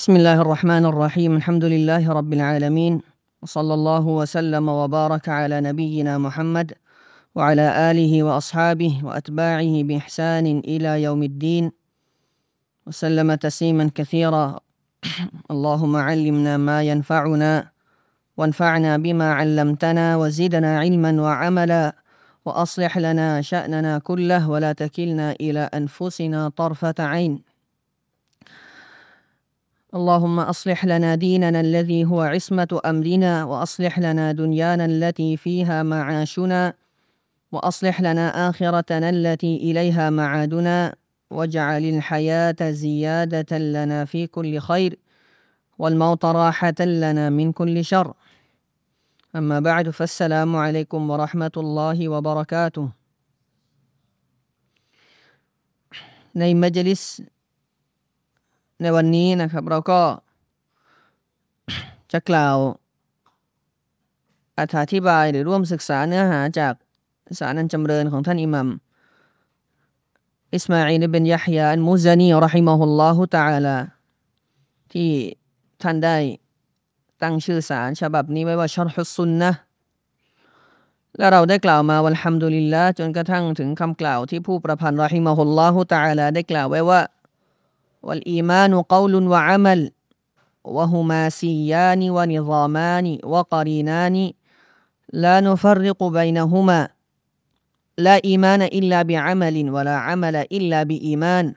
بسم الله الرحمن الرحيم الحمد لله رب العالمين وصلى الله وسلم وبارك على نبينا محمد وعلى آله وأصحابه وأتباعه بإحسان إلى يوم الدين وسلم تسليما كثيرا اللهم علمنا ما ينفعنا وانفعنا بما علمتنا وزدنا علما وعملا وأصلح لنا شأننا كله ولا تكلنا إلى أنفسنا طرفة عين اللهم أصلح لنا ديننا الذي هو عصمة أمرنا وأصلح لنا دنيانا التي فيها معاشنا وأصلح لنا آخرتنا التي إليها معادنا واجعل الحياة زيادة لنا في كل خير والموت راحة لنا من كل شر أما بعد فالسلام عليكم ورحمة الله وبركاته ในมัจลิส ในวันนี้นะครับ เราก็จะกล่าวอธิบายหรือร่วมศึกษาเนื้อหาจากสารันจำเริญของท่านอิหมัมอิสมาอีลเป็นยะฮยาอันมุซานีรหิมะฮุลลอฮุตะอาลาที่ท่านได้ตั้งชื่อสารฉบับนี้ไว้ว่าชรฮุสุนนะและเราได้กล่าวมาวันฮัมดุลิลละจนกระทั่งถึงคำกล่าวที่ผู้ประพันธ์รหิมะฮุลลอฮุตะอาลาได้กล่าวไว้ว่า والإيمان قول وعمل وهما سيان ونظامان وقرينان لا نفرق بينهما. لا إيمان إلا بعمل ولا عمل إلا بإيمان.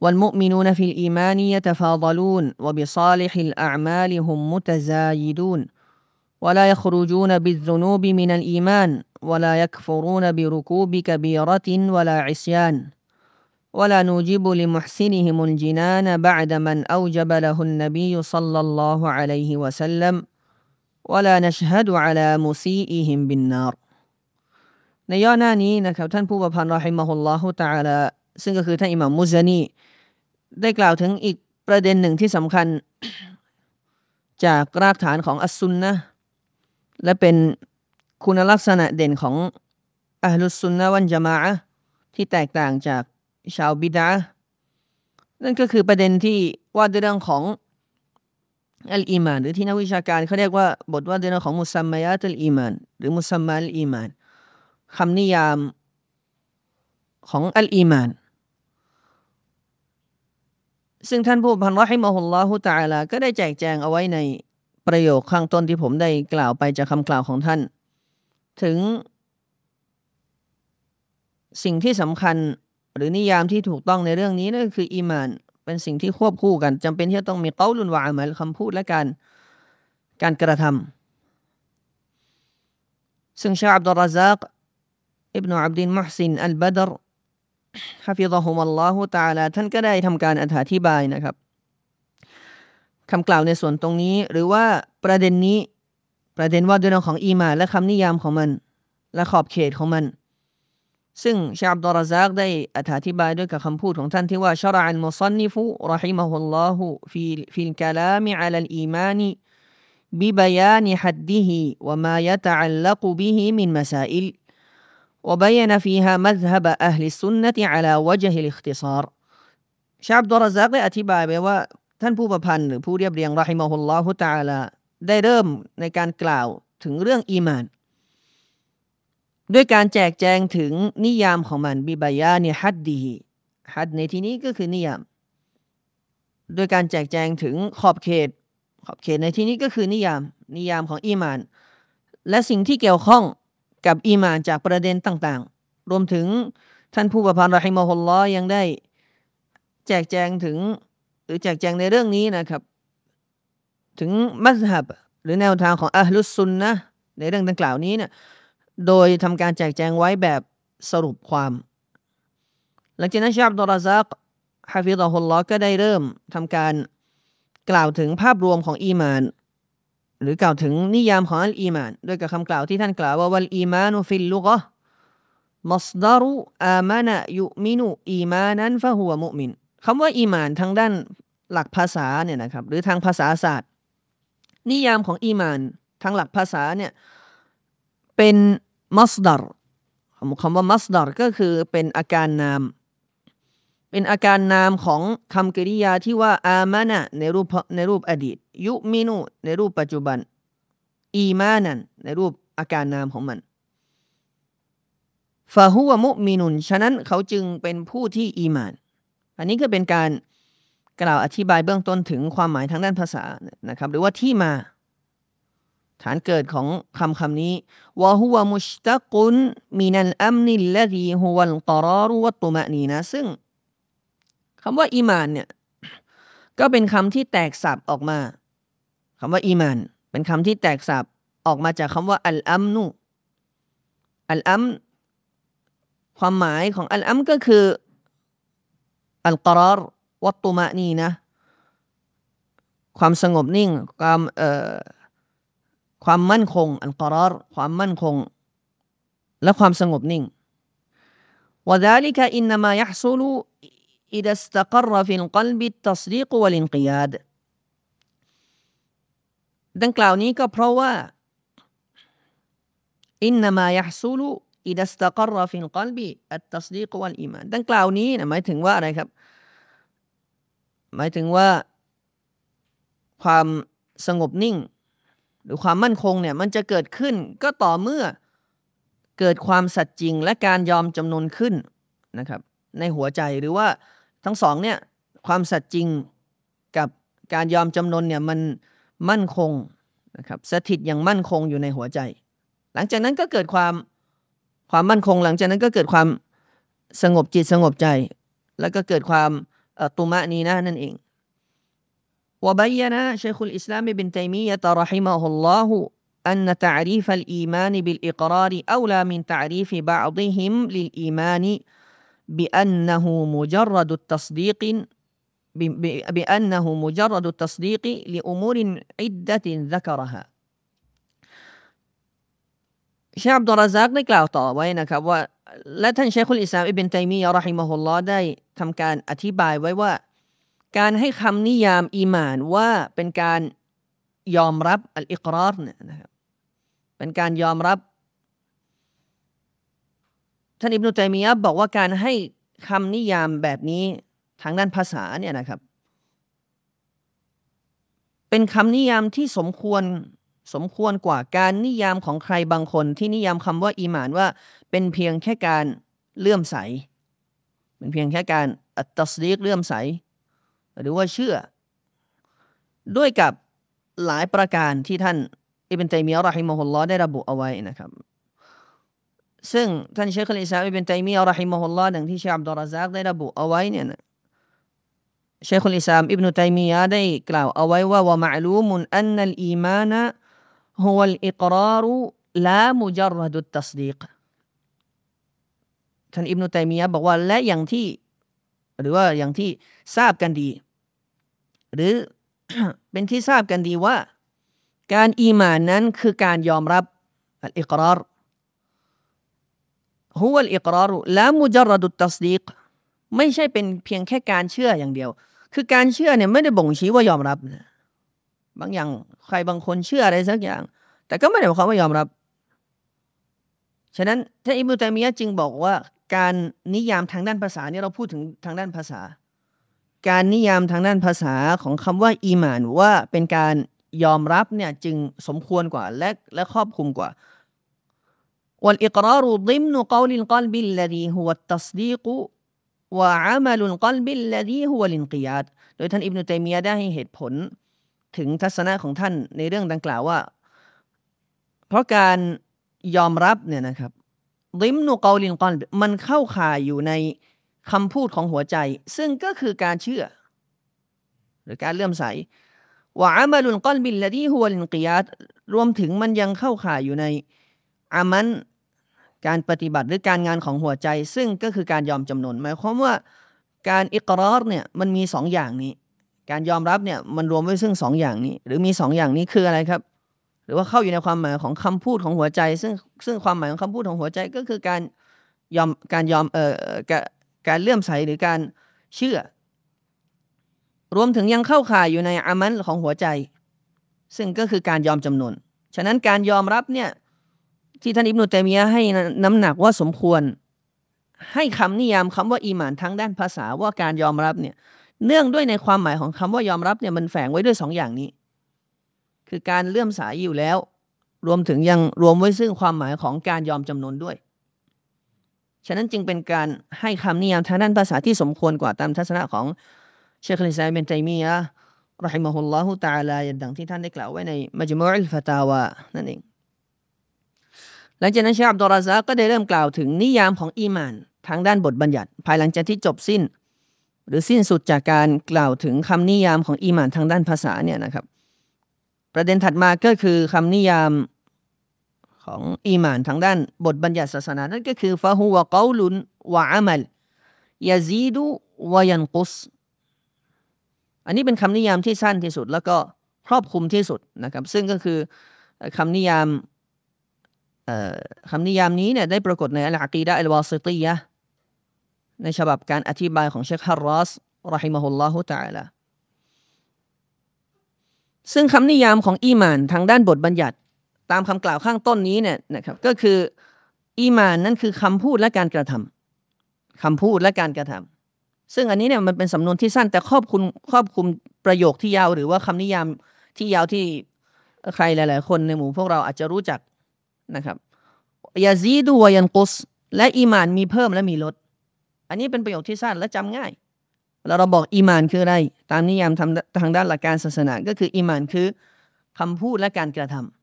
والمؤمنون في الإيمان يتفاضلون وبصالح الأعمال هم متزايدون. ولا يخرجون بالذنوب من الإيمان ولا يكفرون بركوب كبيرة ولا عصيان. ولا نوجب لمحسنهم الجنان بعد من أوجب له النبي صلى الله عليه وسلم ولا نشهد على مسيئهم بالنار ในย่อหน้านี้นะครับท่านผู้ประพันธ์รอฮิมะฮุลลอฮุตะอาลาซึ่งก็คือท่านอิหม่ามมุซานีได้กล่าวถึงอีกประเด็นหนึ่งที่สำคัญ จากรากฐานของอัสซุนนะและเป็นคุณลักษณะเด่นของอัลลุสซุนนะวันจามะที่แตกต่างจาก ชาวบิดานั่นก็คือประเด็นที่ว่าด้วยเรื่องของอัลอีมานหรือที่นักวิชาการเขาเรียกว่าบทว่าด้วยเรื่องของมุสัมมายาตุลอีมานหรือมุสัมมาลอีมานคำนิยามของอัลอีมาน ซึ่งท่านผู้พันรอฮิมะฮุลลอฮุตาลาก็ได้แจกแจงเอาไว้ในประโยคข้างต้นที่ผมได้กล่าวไปจากคำกล่าวของท่าน ถึงสิ่งที่สำคัญ หรือนิยามที่ถูกต้องในเรื่องนี้นั่นคืออีมาน เป็นสิ่งที่ควบคู่กันจำเป็นที่จะต้องมีเกาลุนวะอามัลคำพูดและการการกระทำซึ่งชาอับดุลราซักอิบนุอับดินมุฮซินอัลบดรฮะฟิซะฮุมัลลอฮุตะอาลาท่านก็ได้ทำการอธิบายนะครับคำกล่าวในส่วนตรงนี้ หรือว่าประเด็นนี้ประเด็นว่าด้วยเรื่องของอีมานและคำนิยามของมัน และขอบเขตของมัน ซึ่งชาอับดุลราซักได้อธิบายด้วยกับคำพูดของท่านที่ว่าชรอัลมุซันนิฟุรหิมะฮุลลอฮุฟีฟิลกะลามิอัลอีมานี ببيان حده وما يتعلق به من مسائل وبين فيها مذهب أهل السنة على وجه الاختصار ชาอับดุลราซักได้อธิบายไปว่า ท่านผู้ประพันธ์หรือผู้เรียบเรียงรอฮิมะฮุลลอฮุตะอาลาได้เริ่มในการกล่าวถึงเรื่องอีมาน ด้วยการแจกแจงถึงนิยามของมันบิบายาเนีฮัดดีฮัดในที่นี้ก็คือนิยามด้วยการแจกแจงถึงขอบเขต ขอบเขตในที่นี้ก็คือนิยาม นิยามของอีมาน และสิ่งที่เกี่ยวข้องกับอีมานจากประเด็นต่างๆ รวมถึงท่านผู้ประพันธ์رحمه اللهยังได้ แจกแจงถึง หรือแจกแจงในเรื่องนี้นะครับ ถึงมัสฮับหรือแนวทางของอะฮ์ลุสซุนนะในเรื่องดังกล่าวนี้เนี่ย โดยทำการแจกแจงไว้แบบสรุปความ หลังจากนั้นชาบดุลราซักฮะฟิซะฮุลลอฮ์ก็ได้เริ่มทำการกล่าวถึงภาพรวมของอีมาน หรือกล่าวถึงนิยามของอัลอีมานด้วยกับคำกล่าวที่ท่านกล่าวว่าوالإيمان في اللغةมัสดารุอามานะยุมินุอีมานั้นฟะฮัวมุมินคำว่าอีมานทางด้านหลักภาษาเนี่ยนะครับหรือทางภาษาศาสตร์ นิยามของอีมานทางหลักภาษาเนี่ยเป็น มัสดารคำว่ามัสดารก็คือเป็นอาการนาม เป็นอาการนามของคำกริยาที่ว่าอามานะในรูปในรูปอดีต ยุมินุในรูปปัจจุบัน อีมานันในรูปอาการนามของมันฟาฮุวมุมินุน ฉะนั้นเขาจึงเป็นผู้ที่อีมาน อันนี้ก็เป็นการกล่าวอธิบายเบื้องต้นถึงความหมายทางด้านภาษานะครับ หรือว่าที่มา ฐานเกิดของคำคำนี้วะฮุวมุชตะกุนมินัลอัมนิลละดีฮุวัลกอรารุวัตุมะนีนะซึ่งคำว่าอีมานเนี่ยก็เป็นคำที่แตกสับออกมาคำว่าอีมาน เป็นคำที่แตกสับออกมาจากคำว่าอัลอัมนุอัลอัมความหมายของอัลอัมก็คืออัลกรารวัตุมะนีนะ ความสงบนิ่งความเอ่อ ความมั่นคง อัลกรารความมั่นคง และความสงบนิ่ง وذلك إنما يحصل إذا استقر في القلب التصديق والانقياد ดังกล่าวนี้ก็เพราะว่า อินนามายฮซูลุอิดัสตะกรฟิลกลบีอัตตัสดีกวัลอีมานดังกล่าวนี้นะหมายถึงว่าอะไรครับ หมายถึงว่า ความสงบนิ่ง หรือความมั่นคงเนี่ยมันจะเกิดขึ้นก็ต่อเมื่อเกิดความสัตย์จริงและการยอมจำนนขึ้นนะครับ ในหัวใจหรือว่าทั้งสองเนี่ยความสัตย์จริงกับการยอมจำนนเนี่ยมันมั่นคงนะครับสถิตอย่างมั่นคงอยู่ในหัวใจ หลังจากนั้นก็เกิดความความมั่นคง หลังจากนั้นก็เกิดความสงบจิตสงบใจ แล้วก็เกิดความตุมะนีนะนั่นเอง وبين شيخ الإسلام ابن تيمية رحمه الله أن تعريف الإيمان بالإقرار أولى من تعريف بعضهم للإيمان بأنه مجرد التصديق بأنه مجرد التصديق لأمور عدة ذكرها เชคอับดุลราซักได้กล่าวต่อไว้นะครับว่าและท่านเชคุลอิสลามอิบนตัยมียะรอฮิมะฮุลลอฮ์ได้ทำการอธิบายไว้ว่า การให้คำนิยามอีมานว่าเป็นการยอมรับอัลอิกรารเนี่ยนะครับเป็นการยอมรับท่านอิบนุตัยมียะบอกว่าการให้คำนิยามแบบนี้ทางด้านภาษาเนี่ยนะครับ เป็นคำนิยามที่สมควรสมควรกว่าการนิยามของใครบางคน ที่นิยามคำว่าอีมานว่า เป็นเพียงแค่การเลื่อมใสเป็นเพียงแค่การالتصديقเลื่อมใส หรือว่าเชื่อ ด้วยกับหลายประการที่ท่านอิบนตัยมียะرحمه اللهได้ระบุเอาไว้นะครับ ซึ่งท่านเชคอัลอิสลามอิบนตัยมียะرحمه اللهดังที่เชคอับดุลราซักได้ระบุเอาไว้เนี่ยเชคอัลอิสลามอิบนุตัยมียะได้กล่าวเอาไว้ว่าومعلوم أن الإيمان هو الإقرار لا مجرد التصديقท่านอิบนุตัยมียะบอกว่าและอย่างที่ หรือว่าอย่างที่ทราบกันดี หรือเป็นที่ทราบกันดีว่า การอีมานนั้นคือการยอมรับอัลอิกรารฮุวัลอิกรารุละมุจรดุตตัสดีกไม่ใช่เป็นเพียงแค่การเชื่ออย่างเดียว คือการเชื่อเนี่ยไม่ได้บ่งชี้ว่ายอมรับนะบางอย่างใครบางคนเชื่ออะไรสักอย่าง แต่ก็ไม่ได้หมายความว่ายอมรับ ฉะนั้นท่านอิบนุตัยมียะจึงบอกว่า การนิยามทางด้านภาษาเนี่ยเราพูดถึงทางด้านภาษา การนิยามทางด้านภาษาของคำว่าอีหมานว่าเป็นการยอมรับเนี่ยจึงสมควรกว่าและและครอบคลุมกว่า والإقرار ضمن قول القلب الذي هو التصديق وعمل القلب الذي هو الانقياد โดยท่านอิบนุตัยมียะได้ให้เหตุผล ถึงทัศนะของท่านในเรื่องดังกล่าวว่า เพราะการยอมรับเนี่ยนะครับดิมนุกอลินกอนมันเข้าข่ายอยู่ใน คำพูดของหัวใจ ซึ่งก็คือการเชื่อ หรือการเลื่อมใสว่าอามาลุนกอลบิลละที่หัวลินกิยาตรวมถึงมันยังเข้าข่ายอยู่ในอามันการปฏิบัติหรือการงานของหัวใจ ซึ่งก็คือการยอมจำนนหมายความว่าการอิกรอรเนี่ยมันมีสองอย่างนี้ การยอมรับเนี่ยมันรวมไว้ซึ่งสองอย่างนี้ หรือมีสองอย่างนี้คืออะไรครับ หรือว่าเข้าอยู่ในความหมายของคำพูดของหัวใจ ซึ่งซึ่งความหมายของคำพูดของหัวใจก็คือการยอมการยอมเอ่อ การเลื่อมใสหรือการเชื่อ รวมถึงยังเข้าข่ายอยู่ในอามันของหัวใจ ซึ่งก็คือการยอมจำนวนฉะนั้นการยอมรับเนี่ยที่ท่านอิบนุตัยมียะให้น้ำหนักว่าสมควร ให้คำนิยามคำว่าอีหมานทั้งด้านภาษาว่าการยอมรับเนี่ยเนื่องด้วยในความหมายของคำว่ายอมรับเนี่ยมันแฝงไว้ด้วยสองอย่างนี้ คือการเลื่อมสายอยู่แล้ว รวมถึงยังรวมไว้ซึ่งความหมายของการยอมจำนนด้วย ฉะนั้นจึงเป็นการให้คำนิยามทางด้านภาษาที่สมควรกว่าตามทัศนะของเชคลิซายเบนไตมียะรหิมะฮุลลอฮุตาลาอย่างดังที่ท่านได้กล่าวไว้ในมัจมุอัลฟะตาวานั่นเอง หลังจากนั้นเชคอับดุลราซาก็ได้เริ่มกล่าวถึงนิยามของอีมานทางด้านบทบัญญัติ ภายหลังจากที่จบสิ้น หรือสิ้นสุดจากการกล่าวถึงคำนิยามของอีมานทางด้านภาษาเนี่ยนะครับ ประเด็นถัดมาก็คือคำนิยาม ของอีมานทางด้านบทบัญญัติศาสนานั่นก็คือฟะฮุวะกอลุนวะอามัลยาซีดูวะยันกุส อันนี้เป็นคำนิยามที่สั้นที่สุด แล้วก็ครอบคลุมที่สุดนะครับ ซึ่งก็คือคำนิยามคำนิยามนี้เนี่ยได้ปรากฏในอัลอากีดะอัลวาซิตียะในฉบับการอธิบายของเชคฮารรอสรอฮิมะฮุลลอฮุตะละซึ่งคำนิยามของอีมานทางด้านบทบัญญัติ ตามคำกล่าวข้างต้นนี้เนี่ยนะครับก็คืออีมานนั่นคือคำพูดและการกระทำคำพูดและการกระทำซึ่งอันนี้เนี่ยมันเป็นสำนวนที่สั้นแต่ครอบคุมครอบคลุมประโยคที่ยาว หรือว่าคำนิยามที่ยาวที่ใครหลาย ๆ คนในหมู่พวกเราอาจจะรู้จักนะครับยาซีดูวยันกุสและอีมานมีเพิ่มและมีลด อันนี้เป็นประโยคที่สั้นและจำง่ายแล้วเราบอกอีมานคืออะไร ตามนิยามทางด้านหลักการศาสนาก็คืออีมานคือคำพูดและการกระทำ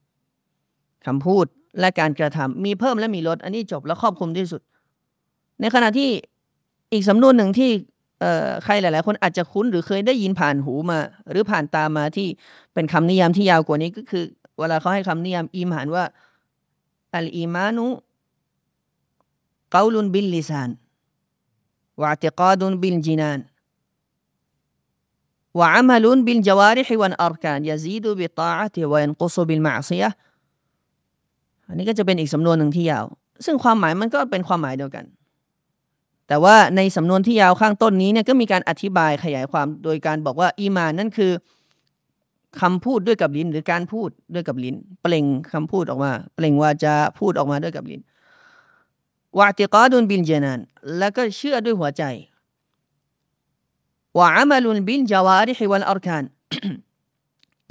คำพูดและการกระทำมีเพิ่มและมีลด อันนี้จบและครอบคลุมที่สุด ในขณะที่อีกสำนวนหนึ่งที่ใครหลาย ๆ คนอาจจะคุ้นหรือเคยได้ยินผ่านหูมา หรือผ่านตามาที่เป็นคำนิยามที่ยาวกว่านี้ก็คือ เวลาเขาให้คำนิยามอีมานว่าالإيمان قول باللسان واعتقاد بالجنان وعمل بالجوارح والأركان يزيد بالطاعة وينقص بالمعصية อันนี้ก็จะเป็นอีกสำนวนหนึ่งที่ยาว ซึ่งความหมายมันก็เป็นความหมายเดียวกัน แต่ว่าในสำนวนที่ยาวข้างต้นนี้เนี่ยก็มีการอธิบายขยายความโดยการบอกว่าอีมานนั่นคือคำพูดด้วยกับลิ้น หรือการพูดด้วยกับลิ้น เปล่งคำพูดออกมา เปล่งวาจาพูดออกมาด้วยกับลิ้นวาติกาดุนบินเจนานแล้วก็เชื่อด้วยหัวใจวะอามัลุนบินจาวาริฮิวัลอัรคาน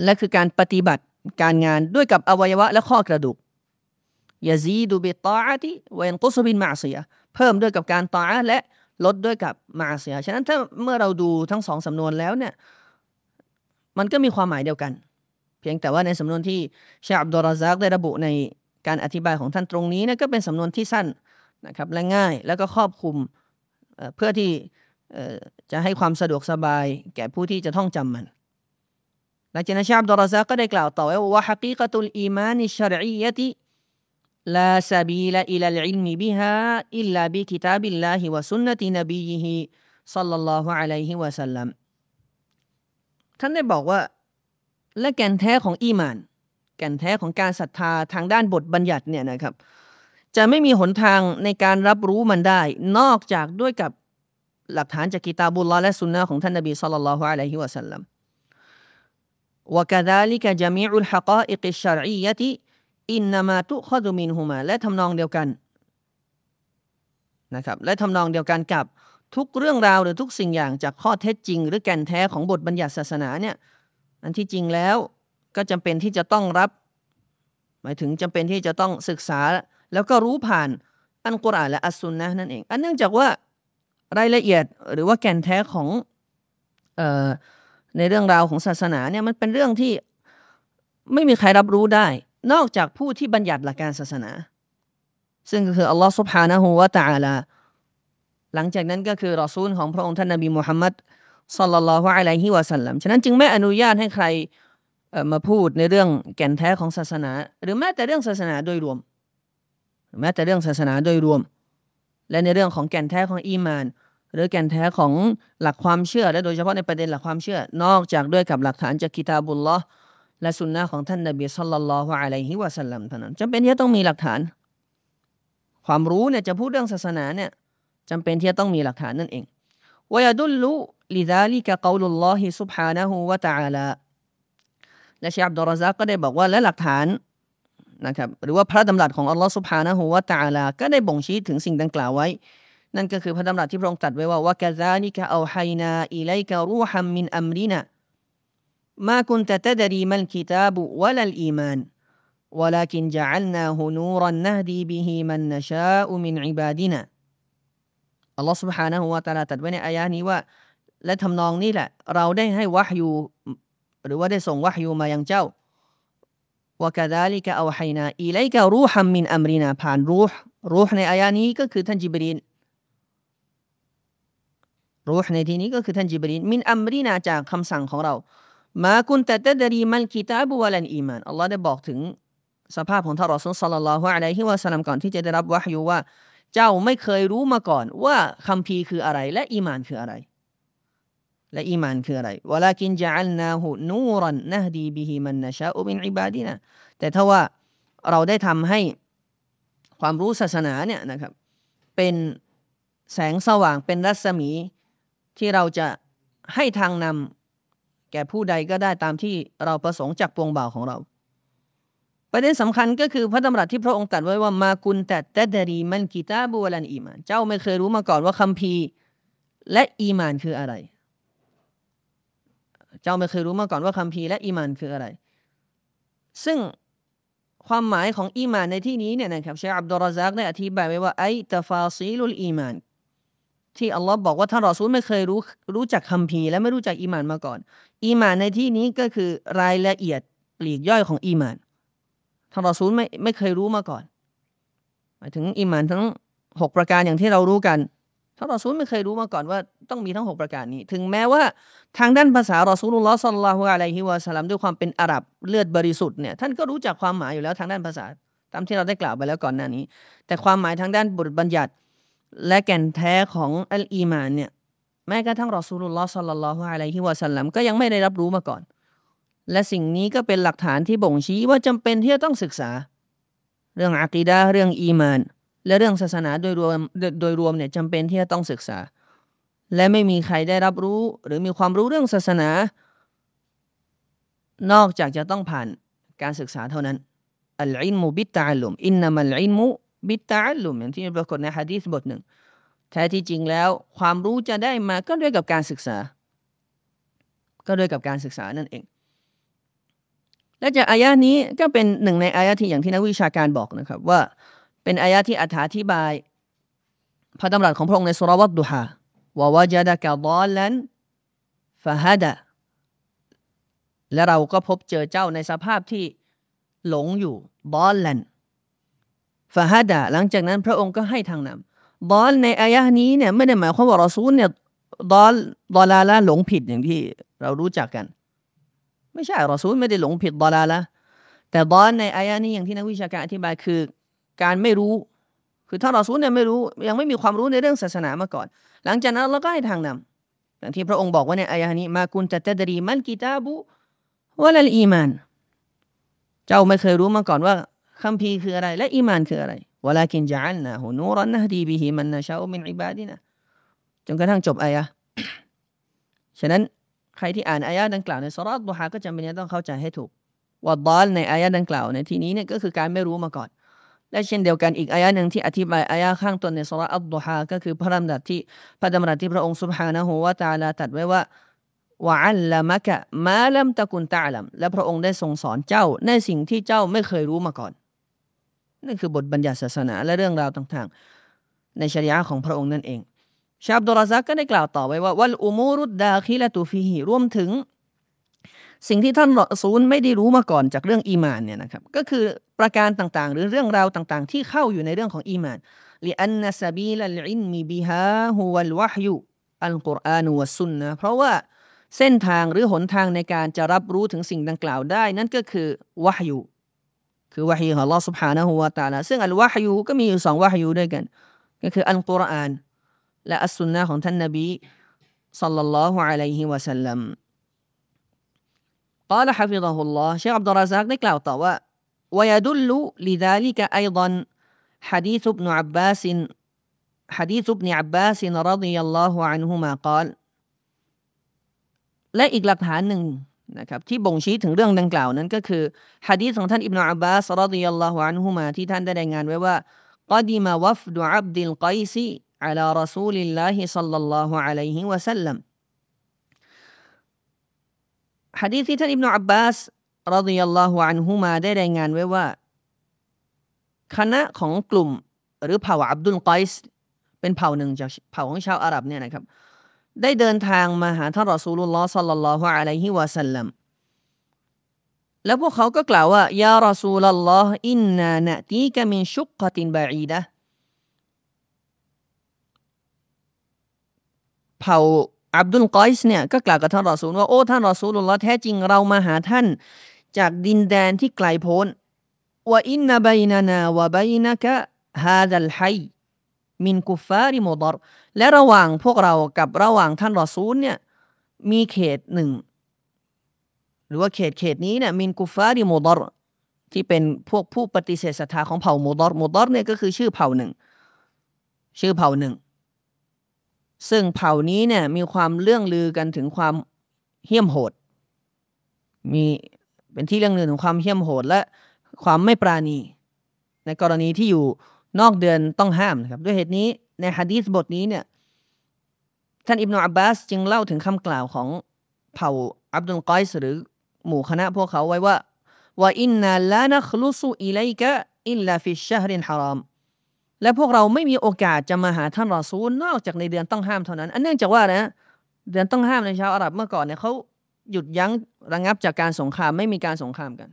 และคือการปฏิบัติการงานด้วยกับอวัยวะและข้อกระดูก ยาซีดูบิตาอติวยันกุสบินมาเสีย เพิ่มด้วยกับการตาและลดด้วยกับมาเสีย ฉะนั้นถ้าเมื่อเราดูทั้งสองสำนวนแล้วเนี่ย มันก็มีความหมายเดียวกัน เพียงแต่ว่าในสำนวนที่เชคอับดุลราซักได้ระบุในการอธิบายของท่านตรงนี้นะก็เป็นสำนวนที่สั้นนะครับและง่ายแล้วก็ครอบคลุมเพื่อที่จะให้ความสะดวกสบายแก่ผู้ที่จะท่องจำมันหลังจากนั้นเชคอับดุลราซักก็ได้กล่าวต่อว่าحقيقة الإيمان الشرعية لا سبيل إلى العلم بها إلا بكتاب الله وسنة นบีฮิสัลลัลลอฮุอะลัยฮิวะสัลลัมท่านได้บอกว่า และแก่นแท้ของอีมาน แก่นแท้ของการศรัทธาทางด้านบทบัญญัติเนี่ยนะครับ จะไม่มีหนทางในการรับรู้มันได้ นอกจากด้วยกับหลักฐานจากกิตาบุลลอฮ์และสุนนะของท่านนบีสัลลัลลอฮุอะลัยฮิวะสัลลัม وكذلك جميع الحقائق الشرعية อินนามาตุข้อดูมินหูมา และทำนองเดียวกันนะครับและทำนองเดียวกันกับทุกเรื่องราวหรือทุกสิ่งอย่างจากข้อเท็จจริง หรือแก่นแท้ของบทบัญญัติศาสนาเนี่ยอันที่จริงแล้วก็จำเป็นที่จะต้องรับ หมายถึงจำเป็นที่จะต้องศึกษา แล้วก็รู้ผ่านอันกุรอานและอัสซุนนะนั่นเอง อันเนื่องจากว่ารายละเอียดหรือว่าแก่นแท้ของในเรื่องราวของศาสนาเนี่ยมันเป็นเรื่องที่ไม่มีใครรับรู้ได้ นอกจากผู้ที่บัญญัติหลักการศาสนา ซึ่งก็คืออัลลอฮ์สุบฮานะฮูวะตะอาลาหลังจากนั้นก็คือรอซูลของพระองค์ท่านนบีมุฮัมมัดสัลลัลลอฮุอะลัยฮิวะสัลลัมฉะนั้นจึงไม่อนุญาตให้ใครมาพูดในเรื่องแก่นแท้ของศาสนา หรือแม้แต่เรื่องศาสนาโดยรวม แม้แต่เรื่องศาสนาโดยรวม และในเรื่องของแก่นแท้ของอีมาน หรือแก่นแท้ของหลักความเชื่อ และโดยเฉพาะในประเด็นหลักความเชื่อ นอกจากด้วยกับหลักฐานจากกิตาบุลลอ และสุนนะของท่านนบีสัลลัลลอฮุอะลัยฮิวะสัลลัมเท่านั้นจำเป็นที่จะต้องมีหลักฐาน ความรู้เนี่ยจะพูดเรื่องศาสนาเนี่ยจำเป็นที่จะต้องมีหลักฐานนั่นเองวยดุลลุลิดาลิกะกาลุลลอฮิซุบฮานะฮูวะตะอาลาและเชอับดุลรซักก็ได้บอกว่าและหลักฐานนะครับหรือว่าพระดำรัสของอัลลอฮ์ซุบฮานะฮูวะตะอาลาก็ได้บ่งชี้ถึงสิ่งดังกล่าวไว้ นั่นก็คือพระดำรัสที่พระองค์ตรัสไว้ว่าวะกะซาลิกะเอาไฮนาอิไลกะรูฮัมมินอัมรินา คุนตะตะดรีมัลกิตาบุวะลัลอีมาน ولكن جعلناه نورا نهدي به من نشاء من عبادنا อัลลอฮ์ سبحانه และ تعالى ตรัสไว้ในอายะนี้ว่า และทำนองนี้แหละ เราได้ให้วะฮยูหรือว่าได้ส่งวะฮยูมายังเจ้าวกาดาลิกะเอาไฮนาอีไลกะรูฮัมมินอัมรินาผ่านรูห์รูห์ในอายะนี้ก็คือท่านจิบรีนรูห์ในที่นี้ก็คือท่านจิบรีนมินอัมรินาจากคำสั่งของเรา มากุนแต่ตดรีมันกิตาบุวลันอีมานอัลลอฮ์ได้บอกถึงสภาพของท่านรอซูลสัลลัลลอฮุอะลัยฮิวะสัลลัมก่อนที่จะได้รับวะฮยูว่า เจ้าไม่เคยรู้มาก่อนว่าคัมภีร์คืออะไร และอีมานคืออะไร และอีมานคืออะไรวลากินจัลนาหูนูรันนะดีบิฮิมันนะชาอุบินอิบาดีนะแต่ถ้าว่าเราได้ทำให้ความรู้ศาสนาเนี่ยนะครับ เป็นแสงสว่างเป็นรัศมีที่เราจะให้ทางนำ แก่ผู้ใดก็ได้ตามที่เราประสงค์จากปวงบ่าวของเรา ประเด็นสำคัญก็คือพระดำรัสที่พระองค์ตรัสไว้ว่ามากุนแต่แต่ดรีมันกิตาบุวลันอีมาน เจ้าไม่เคยรู้มาก่อนว่าคัมภีร์และอีมานคืออะไร เจ้าไม่เคยรู้มาก่อนว่าคัมภีร์และอีมานคืออะไร ซึ่งความหมายของอีมานในที่นี้เนี่ยนะครับเชคอับดุลราซักได้อธิบายไว้ว่าไอتفاصيل الإيمانที่อัลลอฮ์บอกว่าท่านรอซูลไม่เคยรู้รู้จักคัมภีร์และไม่รู้จักอีมานมาก่อน อีมานในที่นี้ก็คือรายละเอียดปลีกย่อยของอีมานท่านรอซูลไม่ไม่เคยรู้มาก่อน หมายถึงอีมานทั้งหกประการอย่างที่เรารู้กันท่านรอซูลไม่เคยรู้มาก่อนว่าต้องมีทั้งหกประการนี้ ถึงแม้ว่าทางด้านภาษารอซูลุลลอฮ์ صلى الله عليه وسلمด้วยความเป็นอาหรับเลือดบริสุทธิ์เนี่ยท่านก็รู้จักความหมายอยู่แล้วทางด้านภาษา ตามที่เราได้กล่าวไปแล้วก่อนหน้านี้ แต่ความหมายทางด้านบทบัญญัติ และแก่นแท้ของอัลอีมานเนี่ย แม้กระทั่งรอซูลุลลอฮ์สัลลัลลอฮุอะลัยฮิวะสัลลัมก็ยังไม่ได้รับรู้มาก่อน และสิ่งนี้ก็เป็นหลักฐานที่บ่งชี้ว่าจำเป็นที่จะต้องศึกษา เรื่องอะกีดะเรื่องอีมาน และเรื่องศาสนาโดยรวมโดยรวมเนี่ยจำเป็นที่จะต้องศึกษา และไม่มีใครได้รับรู้ หรือมีความรู้เรื่องศาสนา นอกจากจะต้องผ่านการศึกษาเท่านั้นอัลอินมุบิตตะลุมอินนามัลอินมุบิตาลุมอย่างที่ปรากฏในฮะดีษบทหนึ่ง แท้ที่จริงแล้ว ความรู้จะได้มาก็ด้วยกับการศึกษา ก็ด้วยกับการศึกษานั่นเอง และจากอายะนี้ก็เป็นหนึ่งในอายะที่อย่างที่นักวิชาการบอกนะครับว่า เป็นอายะที่อธิบาย พระดำรัสของพระองค์ในสุรวัตดุฮาว่าวาจดะกะบอลันฟะฮัดะและเราก็พบเจอเจ้าในสภาพที่หลงอยู่บอลลันฟาฮดะหลังจากนั้นพระองค์ก็ให้ทางนำ ดอลในอายะนี้เนี่ยไม่ได้หมายความว่ารอซูลเนี่ยดอลดอลาละหลงผิดอย่างที่เรารู้จักกัน ไม่ใช่รอซูลไม่ได้หลงผิดดอลาละแต่ดอลในอายะนี้อย่างที่นักวิชาการอธิบายคือการไม่รู้ คือถ้ารอซูลเนี่ยไม่รู้ยังไม่มีความรู้ในเรื่องศาสนามาก่อน หลังจากนั้นเราก็ให้ทางนำอย่างที่พระองค์บอกว่าในอายะนี้มากุนจะตดรีมันกิตาบุวะลลอีมาน เจ้าไม่เคยรู้มาก่อนว่าคัมภีร์คืออะไร และอีมานคืออะไร วลากินจัลนะหูนูรันนะดีบิฮิมันนะชาอุมินอิบาดินะจนกระทั่งจบอายะฉะนั้นใครที่อ่านอายะดังกล่าวในสุรัตบุฮาก็จำเป็นต้องเข้าใจให้ถูกว่าดอลในอายะดังกล่าวในที่นี้เนี่ยก็คือการไม่รู้มาก่อน และเช่นเดียวกันอีกอายะหนึ่งที่อธิบายอายะข้างต้นในสุรัตอัลดุฮาก็คือพระดำรัสที่พระดำรัสที่พระองค์สุบฮานะฮูวะตาลาตัดไว้ว่าวะอัลละมะกะมาลัมตะกุนตาลัมและพระองค์ได้ทรงสอนเจ้าในสิ่งที่เจ้าไม่เคยรู้มาก่อน นั่นคือบทบัญญัติศาสนาและเรื่องราวต่างๆ ในชริยะของพระองค์นั่นเอง ชาบดุลซักก็ได้กล่าวต่อไว้ว่าวัลอุมูรุดดาคิละตูฟิฮีรวมถึง สิ่งที่ท่านรอซูลไม่ได้รู้มาก่อนจากเรื่องอีมานเนี่ยนะครับก็คือประการต่างๆ หรือเรื่องราวต่างๆ ที่เข้าอยู่ในเรื่องของอีมานลิอันนัสบีลลอินมีบิฮาฮุวัลวะฮยุอัลกุรอานุวัสุนนะเพราะว่าเส้นทางหรือหนทางในการจะรับรู้ถึงสิ่งดังกล่าวได้ นั่นก็คือวะฮยุ คือวะฮีของ Allah سبحانه และ تعالى ซึ่งอัลวะฮยูก็มีอยู่สองวะฮยูด้วยกัน ก็คืออัลกุรอานและอัสสุนนะของท่านนบีสัลลัลลอฮุอะลัยฮิวะสัลลัม قال حفظه الله เชคอับดุลราซักได้กล่าวต่อว่า ويدل لذلك أيضا حديث ابن عباس حديث ابن عباس رضي الله عنهما قال และอีกหลักฐานหนึ่ง นะครับที่บ่งชี้ถึงเรื่องดังกล่าวนั้นก็คือฮะดีษของท่านอิบนาอับบาสرضي الله عنهماที่ท่านได้รายงานไว้ว่าقدم وفد عبد القيس على رسول الله صلى الله عليه وسلمฮะดีษที่ท่านอิบนาอับบาสรดิยัลลอฮุอันฮุมาได้รายงานไว้ว่า คณะของกลุ่มหรือเผ่าอับดุลกัยส์เป็นเผ่าหนึ่งจากเผ่าของชาวอาหรับเนี่ยนะครับ ได้เดินทางมาหาท่านรอซูลุลลอฮ์สัลลัลลอฮุอะลัยฮิวะสัลลัมแล้วพวกเขาก็กล่าวว่ายารอซูลัลลอฮ์อินนานะตีกะมินชุกกะตินบะอีดะเผ่าอับดุลกอยส์เนี่ยก็กล่าวกับท่านรอซูลว่าโอ้ท่านรอซูลุลลอฮ์แท้จริงเรามาหาท่าน จากดินแดนที่ไกลโพ้นว่าอินนาบัยนานาวะบัยนะกะฮาดัลไฮ มินกุฟาริโมุดรและระหว่างพวกเรากับระหว่างท่านรอซูลเนี่ยมีเขตหนึ่ง หรือว่าเขตเขตนี้เนี่ยมินกุฟาริโมุดรที่เป็นพวกผู้ปฏิเสธศรัทธาของเผ่าโมุดรมุดรเนี่ยก็คือชื่อเผ่าหนึ่ง ชื่อเผ่าหนึ่ง ซึ่งเผ่านี้เนี่ยมีความเรื่องลือกันถึงความเหี้ยมโหด มีเป็นที่เรื่องลือถึงความเหี้ยมโหดและความไม่ปราณี ในกรณีที่อยู่ นอกเดือนต้องห้ามนะครับ ด้วยเหตุนี้ในฮะดีษบทนี้เนี่ย ท่านอิบนาอับบาสจึงเล่าถึงคำกล่าวของเผ่าอับดุลกอยสหรือหมู่คณะพวกเขาไว้ว่าว่าอินนาลานัคลุสุอิเลกะإلا في الشهر الحرامและพวกเราไม่มีโอกาสจะมาหาท่านรอซูลนอกจากในเดือนต้องห้ามเท่านั้น อันเนื่องจากว่านะ เดือนต้องห้ามในชาวอาหรับเมื่อก่อนเนี่ยเขาหยุดยั้งระงับจากการสงครามไม่มีการสงครามกัน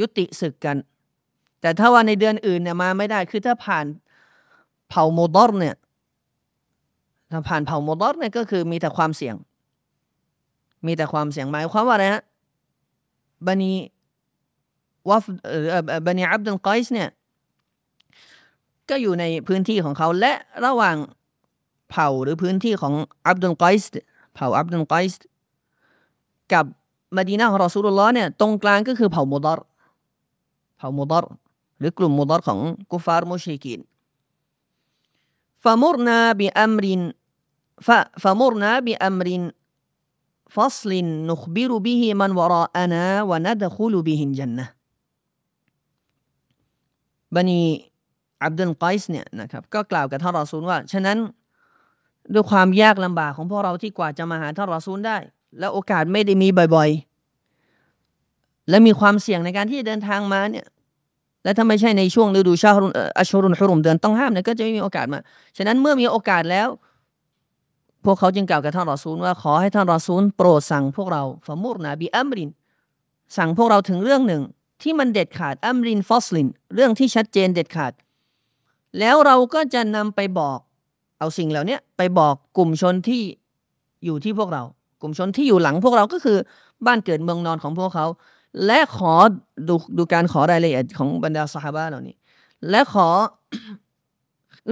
ยุติศึกกัน แต่ถ้าว่าในเดือนอื่นเนี่ยมาไม่ได้คือถ้าผ่านเผ่าโมดอร์เนี่ยถ้าผ่านเผ่าโมดอร์เนี่ยก็คือมีแต่ความเสี่ยง มีแต่ความเสี่ยงหมายความว่าอะไรฮะบันีวัฟบันีอับดุลกอยส์เนี่ยก็อยู่ในพื้นที่ของเขาและระหว่างเผ่าหรือพื้นที่ของอับดุลกอยส์เผ่าอับดุลกอยส์กับมาดีนาของรอซูลุลลอฮ์เนี่ยตรงกลางก็คือเผ่าโมดอรเผ่าโมดอรห รือกลุ่มมุดอรของกุฟาร์มุชริกินฟะมุรนาบิอัมรินฟะฟะมุรนาบิอัมริน فصل نخبر به من وراءنا وندخل به الجنة بني อับดุลกอยส์เนี่ยนะครับก็กล่าวกับท่านรอซูลว่า ฉะนั้นด้วยความยากลำบากของพวกเราที่กว่าจะมาหาท่านรอซูลได้ และโอกาสไม่ได้มีบ่อยๆ และมีความเสี่ยงในการที่จะเดินทางมาเนี่ย และถ้าไม่ใช่ในช่วงฤดูชารุนอัชรุนฮุรุมเดือนต้องห้ามเนี่ยก็จะไม่มีโอกาสมา ฉะนั้นเมื่อมีโอกาสแล้ว พวกเขาจึงกล่าวกับท่านรอซูลว่าขอให้ท่านรอซูลโปรดสั่งพวกเราฟามุรนาบีอัมริน สั่งพวกเราถึงเรื่องหนึ่ง ที่มันเด็ดขาดอัมรินฟอสลิน เรื่องที่ชัดเจนเด็ดขาด แล้วเราก็จะนำไปบอก เอาสิ่งเหล่านี้ไปบอกกลุ่มชนที่อยู่ที่พวกเรา กลุ่มชนที่อยู่หลังพวกเราก็คือบ้านเกิดเมืองนอนของพวกเขา และขอดูดูการขอรายละเอียดของบรรดาสหายเหล่านี้ และขอ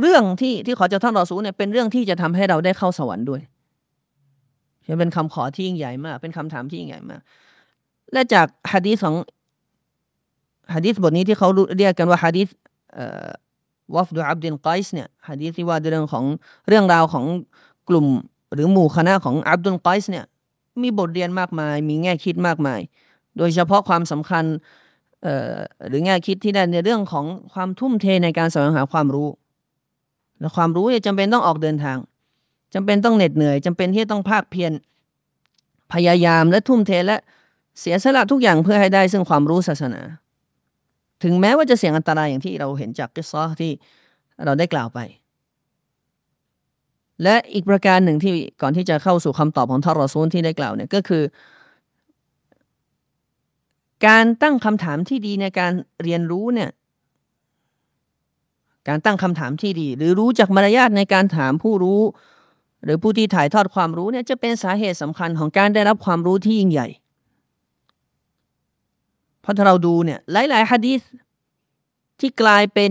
เรื่องที่ที่ขอจากท่านรอซูเนี่ยเป็นเรื่องที่จะทำให้เราได้เข้าสวรรค์ด้วยเป็นคำขอที่ยิ่งใหญ่มาก เป็นคำถามที่ยิ่งใหญ่มาก และจากฮะดีษของฮะดีษบทนี้ที่เขาเรียกกันว่าฮะดีษวัฟดูอับดินไกส์เนี่ยฮะดีที่ว่าเรื่องของเรื่องราวของกลุ่ม หรือหมู่คณะของอับดุลไกส์เนี่ยมีบทเรียนมากมาย มีแง่คิดมากมาย โดยเฉพาะความสำคัญหรือแง่คิดที่ได้ในเรื่องของความทุ่มเทในการแสวงหาความรู้ และความรู้เนี่ยจำเป็นต้องออกเดินทางจำเป็นต้องเหน็ดเหนื่อยจำเป็นที่ต้องภาคเพียรพยายามและทุ่มเทและเสียสละทุกอย่างเพื่อให้ได้ซึ่งความรู้ศาสนา ถึงแม้ว่าจะเสี่ยงอันตรายอย่างที่เราเห็นจากกิซอที่เราได้กล่าวไป และอีกประการหนึ่งที่ก่อนที่จะเข้าสู่คำตอบของทารอซูลที่ได้กล่าวเนี่ยก็คือ การตั้งคำถามที่ดีในการเรียนรู้เนี่ยการตั้งคำถามที่ดี หรือรู้จักมารยาทในการถามผู้รู้ หรือผู้ที่ถ่ายทอดความรู้เนี่ยจะเป็นสาเหตุสำคัญของการได้รับความรู้ที่ยิ่งใหญ่เพราะถ้าเราดูเนี่ยหลายๆฮะดีษที่กลายเป็น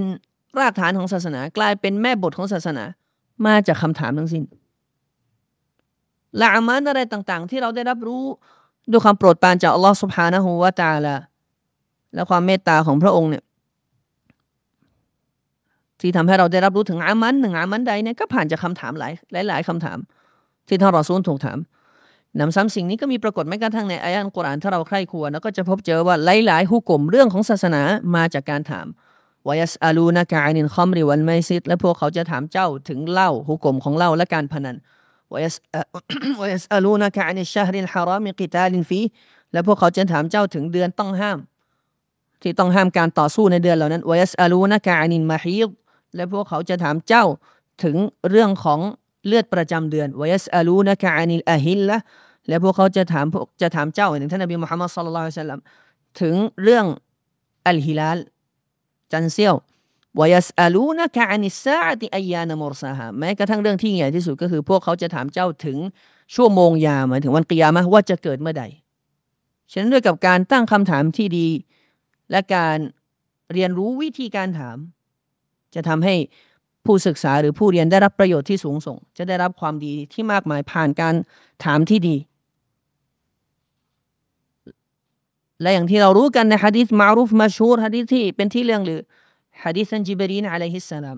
รากฐานของศาสนา กลายเป็นแม่บทของศาสนา มาจากคำถามทั้งสิ้นละอามานอะไรต่างๆ ที่เราได้รับรู้ ด้วยความโปรดปรานจากอัลลอฮฺสุบฮานะฮูวาตาละและความเมตตาของพระองค์เนี่ยที่ทำให้เราได้รับรู้ถึงอามันหนึ่งอามันใดเนี่ยก็ผ่านจากคาถามหลายหลายๆคำถาม ที่ท่านรอซูลถูกถามนำซ้ำสิ่งนี้ก็มีปรากฏแม้กระทั่งในอายะห์กุรอานถ้าเราใคร่ควรแล้วก็จะพบเจอว่าหลายๆฮุกกลมเรื่องของศาสนามาจากการถามวยัสอาลูนะกาอินคอมริวันไมซิดและพวกเขาจะถามเจ้าถึงเหล้าหุกกลมของเหล้าและการพนัน ويس ويسألونك عن الشهر الحرام قتال فيهและพวกเขาจะถามเจ้าถึงเดือนต้องห้าม ที่ต้องห้ามการต่อสู้ในเดือนเหล่านั้นويسألونك عن المحيضและพวกเขาจะถามเจ้าถึงเรื่องของเลือดประจำเดือนويسألونك عن الأهلةและพวกเขาจะถามจะถามเจ้าถึงท่านนบีมุฮัมมัดสุลลัลลอฮุซัลลัมถึงเรื่องอัลฮิลาลจันทร์เสี้ยว ويسألونك عن الساعة أيان مرساهاแม้กระทั่งเรื่องที่ใหญ่ที่สุดก็คือพวกเขาจะถามเจ้าถึงชั่วโมงยามหมายถึงวันกิยามะว่าจะเกิดเมื่อใด ฉะนั้นด้วยกับการตั้งคำถามที่ดี และการเรียนรู้วิธีการถาม จะทำให้ผู้ศึกษาหรือผู้เรียนได้รับประโยชน์ที่สูงส่ง จะได้รับความดีที่มากมายผ่านการถามที่ดี และอย่างที่เรารู้กันในฮะดีษมารูฟมาชูรฮะดีษที่เป็นที่เรื่องหรือ ฮะดีษจิบรีนอะลัยฮิสสลาม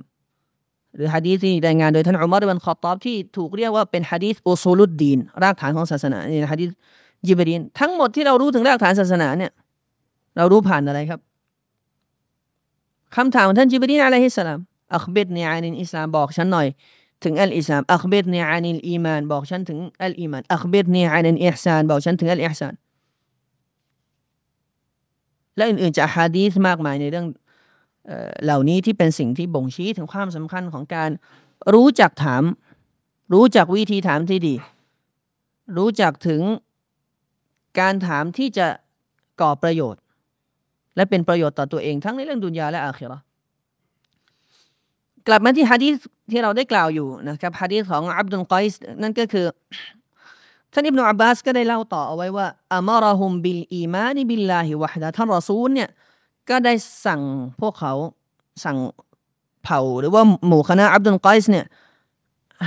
หรือฮะดีษที่รายงานโดยท่านอุมัรบินค็อฏฏอบที่ถูกเรียกว่าเป็นฮะดีษอุซูลุดดีนรากฐานของศาสนานี่ฮะดีษจิบรีนทั้งหมดที่เรารู้ถึงรากฐานศาสนาเนี่ย เรารู้ผ่านอะไรครับคำถามของท่านจิบรีนอะลัยฮิสสลามأخبرني عن الإسلامบอกฉันหน่อยถึงอัลอิสลามأخبرني عن الإيمانบอกฉันถึงอัลอีมานأخبرني عن الإحسانบอกฉันถึงอัลอิฮซานและอื่นๆจากฮะดีษมากมายในเรื่อง เหล่านี้ที่เป็นสิ่งที่บ่งชี้ถึงความสำคัญของการรู้จักถาม รู้จักวิธีถามที่ดี รู้จักถึงการถามที่จะก่อประโยชน์ และเป็นประโยชน์ต่อตัวเองทั้งในเรื่องดุนยาและอาคิรอกลับมาที่ฮะดีษที่เราได้กล่าวอยู่นะครับฮะดีษของอับดุลกอยส์นั่นก็คือท่านอิบนาอับบาสก็ได้เล่าต่อเอาไว้ว่าأمرهم بالإيمان بالله وحدهท่านรอซูลเนี่ย ก็ได้สั่งพวกเขาสั่งเผ่าหรือว่าหมู่คณะอับดุลกอยส์เนี่ย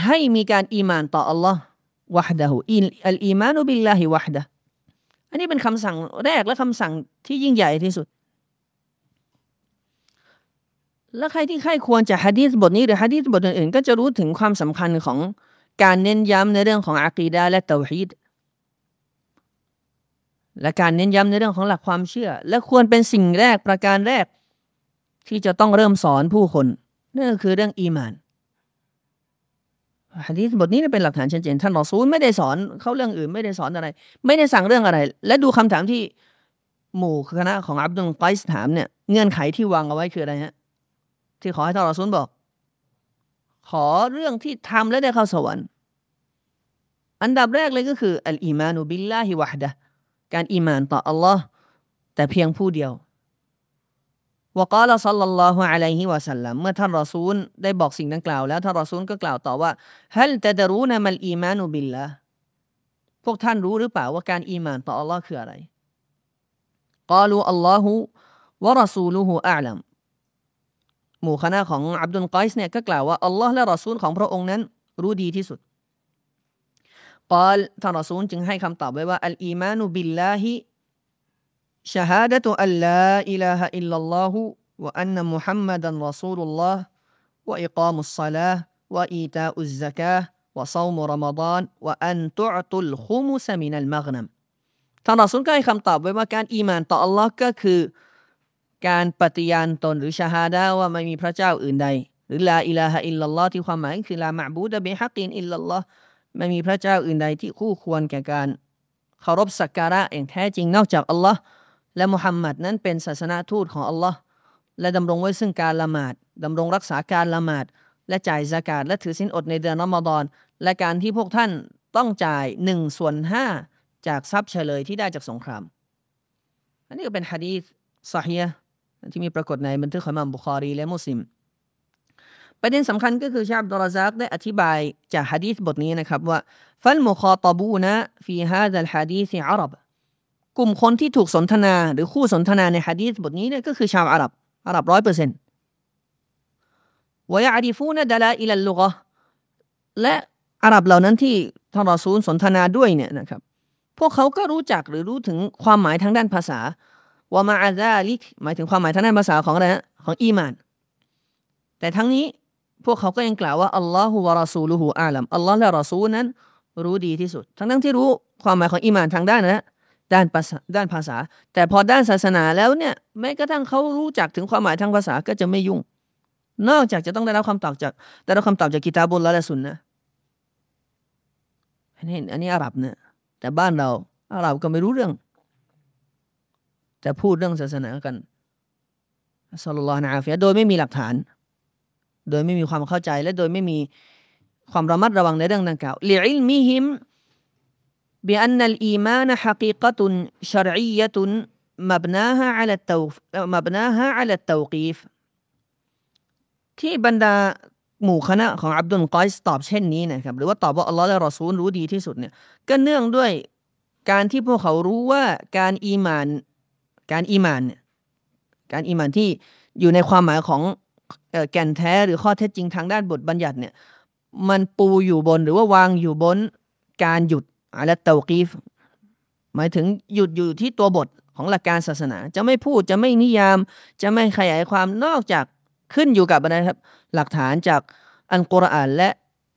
ให้มีการอีมานต่ออัลลอฮ์วะฮดะฮูอัลอีมานุบิลลาฮิวะฮดะอันนี้เป็นคำสั่งแรกและคำสั่งที่ยิ่งใหญ่ที่สุด และใครที่ใครควรจะฮะดีษบทนี้หรือฮะดีษบทอื่นๆ ก็จะรู้ถึงความสำคัญของการเน้นย้ำในเรื่องของอากีดาและเตาฮีด และการเน้นย้ำในเรื่องของหลักความเชื่อ และควรเป็นสิ่งแรกประการแรก ที่จะต้องเริ่มสอนผู้คนนั่นก็คือเรื่องอีมานฮะดีษบทนี้เป็นหลักฐานชัดเจนท่านรอซูลไม่ได้สอนเขาเรื่องอื่นไม่ได้สอนอะไร ไม่ได้สั่งเรื่องอะไร และดูคำถามที่หมู่คณะของอับดุลไกส์ถามเนี่ยเงื่อนไขที่วางเอาไว้คืออะไรฮะที่ขอให้ท่านรอซูลบอก ขอเรื่องที่ทำแล้วได้เข้าสวรรค์ อันดับแรกเลยก็คือالإيمان بالله وحده การอีมานต่ออัลลอฮ์แต่เพียงผู้เดียวوقال صلى الله عليه وسلمเมื่อท่านรอซูลได้บอกสิ่งดังกล่าวแล้วท่านรอซูลก็กล่าวต่อว่าهل تدرون ما الإيمان باللهพวกท่านรู้หรือเปล่าว่าการอีมานต่ออัลลอฮ์คืออะไรقالوا الله ورسوله أعلمหมู่คณะของอับดุลกอยส์เนี่ยก็กล่าวว่าอัลลอฮ์และรอซูลของพระองค์นั้นรู้ดีที่สุด قالท่านรอซูลจึงให้คำตอบไว้ว่า الإيمان بالله شهادة أن لا إله إلا الله وأن محمدا رسول الله وإقام الصلاة وإيتاء الزكاة وصوم رمضان وأن تعطوا الخمس من المغنمท่านรอซูลก็ให้คำตอบไว้ว่าการอีมานต่ออัลลอฮ์ก็คือ การปฏิญาณตนหรือชาฮาดาว่าไม่มีพระเจ้าอื่นใด หรือลาอิลาฮะอิลลัลลอฮ์ที่ความหมายคือลามะบูดะเบฮักินอิลลัลลอฮ์ ไม่มีพระเจ้าอื่นใดที่คู่ควรแก่การเคารพสักการะอย่างแท้จริงนอกจากอัลลอฮ์และมุฮัมมัดนั้นเป็นศาสนาทูตของอัลลอฮ์และดำรงไว้ซึ่งการละหมาดดำรงรักษาการละหมาด และจ่ายสกาดและถือสินอดในเดือนรอมฎอนและการที่พวกท่านต้องจ่ายหนึ่งส่วนห้าจากทรัพย์เฉลยที่ได้จากสงคราม อันนี้ก็เป็นฮะดีษเศาะฮีห์ที่มีปรากฏในบันทึกของอิหม่ามบุคอรีและมุสลิม ประเด็นสำคัญก็คือชัยค์อับดุรร็อซซากได้อธิบายจากฮะดีษบทนี้นะครับว่าفالمخاطبون في هذا الحديث عربกลุ่มคนที่ถูกสนทนาหรือคู่สนทนาในฮะดีษบทนี้เนี่ยก็คือชาวอาหรับอาหรับร้อยเปอร์เซ็นต์ويعرفون دلالة اللغةและอาหรับเหล่านั้นที่ท่านรอซูลสนทนาด้วยเนี่ยนะครับ พวกเขาก็รู้จักหรือรู้ถึงความหมายทางด้านภาษาวามาอาซาลิกหมายถึงความหมายทางด้านภาษาของอะไรฮะของอีมาน แต่ทั้งนี้ พวกเขาก็ยังกล่าวว่าอัลลอฮฺวะรอซูลูฮูอาลัมอัลลอฮ์และรอซูลนั้นรู้ดีที่สุด ทั้งทั้งที่รู้ความหมายของอีมานทางด้านนะด้านภาษาด้านภาษา แต่พอด้านศาสนาแล้วเนี่ยแม้กระทั่งเขารู้จักถึงความหมายทางภาษาก็จะไม่ยุ่ง นอกจากจะต้องได้รับคำตอบจากได้รับคำตอบจากกิตาบุลและสุนนะเห็นอันนี้อาหรับเนี่ยแต่บ้านเราอาหรับก็ไม่รู้เรื่อง แต่พูดเรื่องศาสนากันสัลลัลลอฮุอะลัยฮิโดยไม่มีหลักฐาน โดยไม่มีความเข้าใจและโดยไม่มีความระมัดระวังในเรื่องดังกล่าวลิอิลมิฮิม بأن الإيمان حقيقة شرعية مبناها على التوف مبناها على التوقيف ที่บรรดาหมู่คณะของอับดุลกอยส์ตอบเช่นนี้นะครับหรือว่าตอบว่าอัลลอฮ์และรอซูลรู้ดีที่สุดเนี่ยก็เนื่องด้วยการที่พวกเขารู้ว่าการอีมานการอีมานเนี่ยการอีมานที่อยู่ในความหมายของ แก่นแท้หรือข้อเท็จจริงทางด้านบทบัญญัติเนี่ยมันปูอยู่บนหรือว่าวางอยู่บนการหยุดعلى التوقيفหมายถึงหยุดอยู่ที่ตัวบทของหลักการศาสนา จะไม่พูดจะไม่นิยาม จะไม่ขยายความนอกจากขึ้นอยู่กับอะไรครับ หลักฐานจากอัลกุรอานและ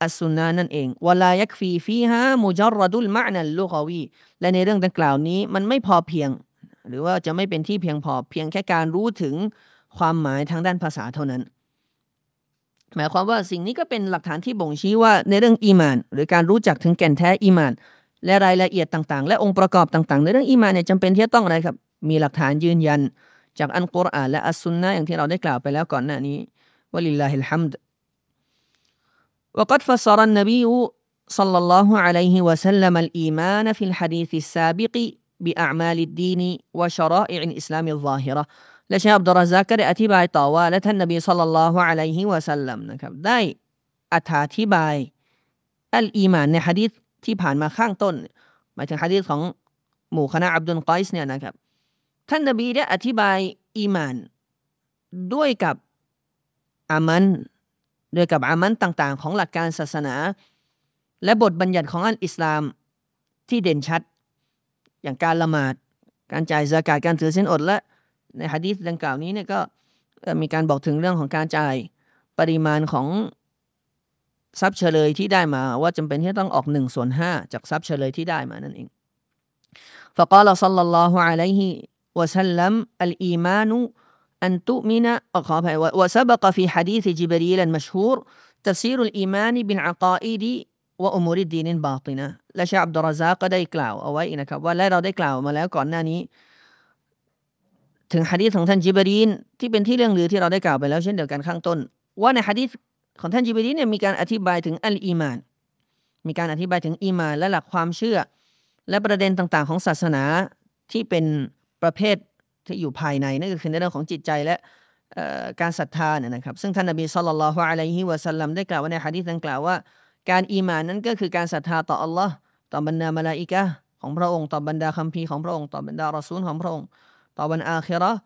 อัสุนนะนั่นเองวลายักฟีฟีฮามุจรดุลมะนัลลูกวีและในเรื่องดังกล่าวนี้มันไม่พอเพียง หรือว่าจะไม่เป็นที่เพียงพอเพียงแค่การรู้ถึงความหมายทางด้านภาษาเท่านั้น หมายความว่าสิ่งนี้ก็เป็นหลักฐานที่บ่งชี้ว่าในเรื่องอีมาน หรือการรู้จักถึงแก่นแท้อีมานและรายละเอียดต่างๆ และองค์ประกอบต่างๆ ในเรื่องอีมานเนี่ยจำเป็นที่จะต้องอะไรครับ มีหลักฐานยืนยัน จากอันกุรอานและอัสซุนนะอย่างที่เราได้กล่าวไปแล้วก่อนหน้านี้วะลิลลาฮิลฮัมด وقد فسر النبي صلى الله عليه وسلم الإيمان في الحديث السابق بأعمال الدين وشرائع الإسلام الظاهرة และชาอับดุลรซากก็ได้อธิบายต่อว่า และท่านนบีสัลลัลลอฮุอะลัยฮิวะสัลลัมนะครับได้อธิบายอัลอีมานในฮะดีษที่ผ่านมาข้างต้น หมายถึงฮะดีษของหมู่คณะอับดุลกอยส์เนี่ยนะครับ ท่านนบีได้อธิบายอีมาน ด้วยกับอามันด้วยกับอามันต่างๆ ของหลักการศาสนา และบทบัญญัติของอัลอิสลามที่เด่นชัด อย่างการละหมาด การจ่ายสากาดการถือเส้นอดและ ในฮะดีษดังกล่าวนี้เนี่ยก็มีการบอกถึงเรื่องของการจ่ายปริมาณของทรัพย์เฉลยที่ได้มาว่าจำเป็นที่ต้องออกหนึ่งส่วนห้าจากทรัพย์เฉลยที่ได้มานั่นเอง فقال صلى الله عليه وسلم الإيمان أن تؤمن وسبق في حديث جبريل المشهور تفسير الإيمان بالعقائد وأمور الدين الباطنة และชาอับดุลรซาก็ได้กล่าวเอาไว้นะครับว่าและเราได้กล่าวมาแล้วก่อนหน้านี้ ถึงฮะดีษของท่านจิบรีนที่เป็นที่เลื่องลือที่เราได้กล่าวไปแล้วเช่นเดียวกันข้างต้น ว่าในฮะดีษของท่านจิบรีนเนี่ยมีการอธิบายถึงอัลอีมาน มีการอธิบายถึงอีมานและหลักความเชื่อ และประเด็นต่างๆ ของศาสนาที่เป็นประเภทที่อยู่ภายในนั่นก็คือในเรื่องของจิตใจและการศรัทธาเนี่ยนะครับ ซึ่งท่านนบีศ็อลลัลลอฮุอะลัยฮิวะสัลลัมได้กล่าวว่าในฮะดีษดังกล่าวว่า การอีมานนั้นก็คือการศรัทธาต่ออัลลอฮ์ต่อบรรดามาลาอิกะของพระองค์ต่อบรรดาคัมภีร์ของพระองค์ต่อบรรดารอซูลของพระองค์ ต่อวันอาคิเราะห์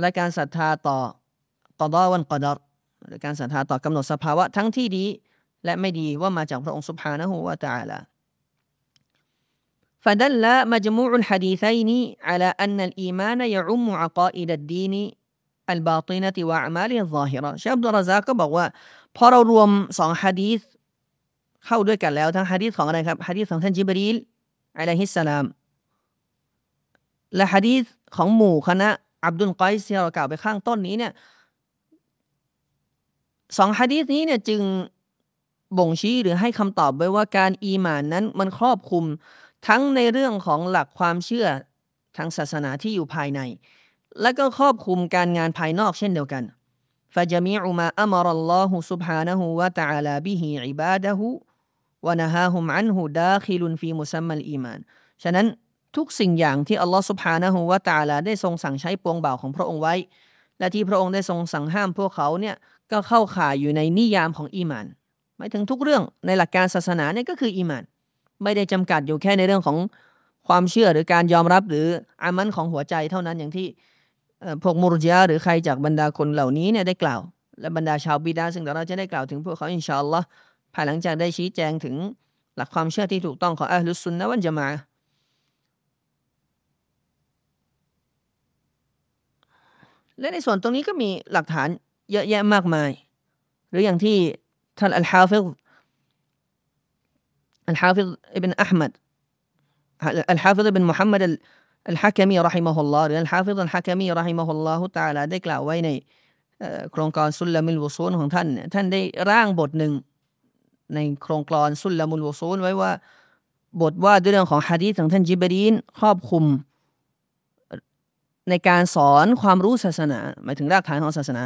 และการศรัทธาต่อกอดอวันกอดรหรือการศรัทธาต่อกำหนดสภาวะทั้งที่ดีและไม่ดีว่ามาจากพระองค์สุบฮานะฮูวะตะอาลา فدل مجموع الحديثين على أن الإيمان يعم عقائد الدين الباطنة وأعماله الظاهرة ชาอับดุลรซาก็บอกว่าพอเรารวมสองฮะดีษเข้าด้วยกันแล้วทั้งฮะดีษของอะไรครับฮะดีษของท่านจิบรีลอะลัยฮิสสลามและฮะดีษ ของหมู่คณะอับดุลกอยส์ที่เรากล่าวไปข้างต้นนี้เนี่ยสองฮะดีษนี้เนี่ยจึงบ่งชี้หรือให้คำตอบไว้ว่าการอีหมานนั้นมันครอบคลุมทั้งในเรื่องของหลักความเชื่อทางศาสนาที่อยู่ภายใน และก็ครอบคลุมการงานภายนอกเช่นเดียวกัน فجميع ما أمر الله سبحانه وتعالى به عباده ونهاهم عنه داخل في مسمى الإيمان ฉะนั้น ทุกสิ่งอย่างที่อัลลอฮฺสุภานะฮูวาตาลาได้ทรงสั่งใช้ปวงบ่าวของพระองค์ไว้ และที่พระองค์ได้ทรงสั่งห้ามพวกเขาเนี่ยก็เข้าข่ายอยู่ในนิยามของอีมานหมายถึงทุกเรื่องในหลักการศาสนาเนี่ยก็คืออีมาน ไม่ได้จำกัดอยู่แค่ในเรื่องของความเชื่อหรือการยอมรับหรืออามันของหัวใจเท่านั้นอย่างที่พวกมุรจิยาหรือใครจากบรรดาคนเหล่านี้เนี่ยได้กล่าว และบรรดาชาวบิดาซึ่งเราจะได้กล่าวถึงพวกเขาอินชาอัลลอฮ์ภายหลังจากได้ชี้แจงถึงหลักความเชื่อที่ถูกต้องของอัลลอฮ์สุนนะวันจะมา และในส่วนตรงนี้ก็มีหลักฐานเยอะแยะมากมาย หรืออย่างที่ท่านอัลฮาฟิซอัลฮาฟิซอิบนอัลมัดอัลฮาฟิซอิบนมุฮัมมัดอัลฮะกามีรอฮิมะฮุลลอฮ์หรืออัลฮาฟิดอัลฮะกามีรอฮิมะฮุลลอฮ์ตาลาได้กล่าวไว้ในโคลงกลอนสุลลามิลวุซูลของท่าน ท่านได้ร่างบทหนึ่งในโคลงกลอนสุลลามุลวุซูลไว้ว่า บทว่าด้วยเรื่องของฮะดีษของท่านจิบรีนครอบคลุม ในการสอนความรู้ศาสนา หมายถึงรากฐานของศาสนา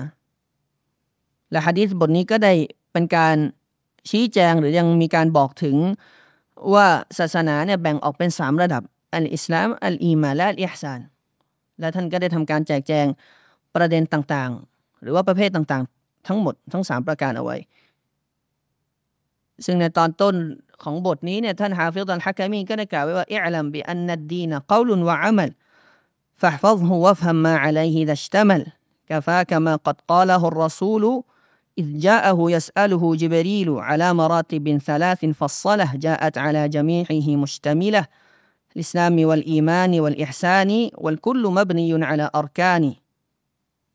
และฮะดีษบทนี้ก็ได้เป็นการชี้แจงหรือยังมีการบอกถึงว่าศาสนาเนี่ยแบ่งออกเป็นสามระดับ อัลอิสลาม อัลอีมาและอัลอิฮซาน และท่านก็ได้ทำการแจกแจงประเด็นต่างๆ หรือว่าประเภทต่างๆ ทั้งหมดทั้งสามประการเอาไว้ ซึ่งในตอนต้นของบทนี้เนี่ยท่านฮาฟิดอัลฮะกามีก็ได้กล่าวไว้ว่าอิอลัมบิอันนัดดีนกาลุนวะอามัล فاحفظه وافهم ما عليه إذا اشتمل كفاك ما قد قاله الرسول إذ جاءه يسأله جبريل على مراتب ثلاث فصله جاءت على جميعه مشتملة الإسلام والإيمان والإحسان والكل مبني على أركان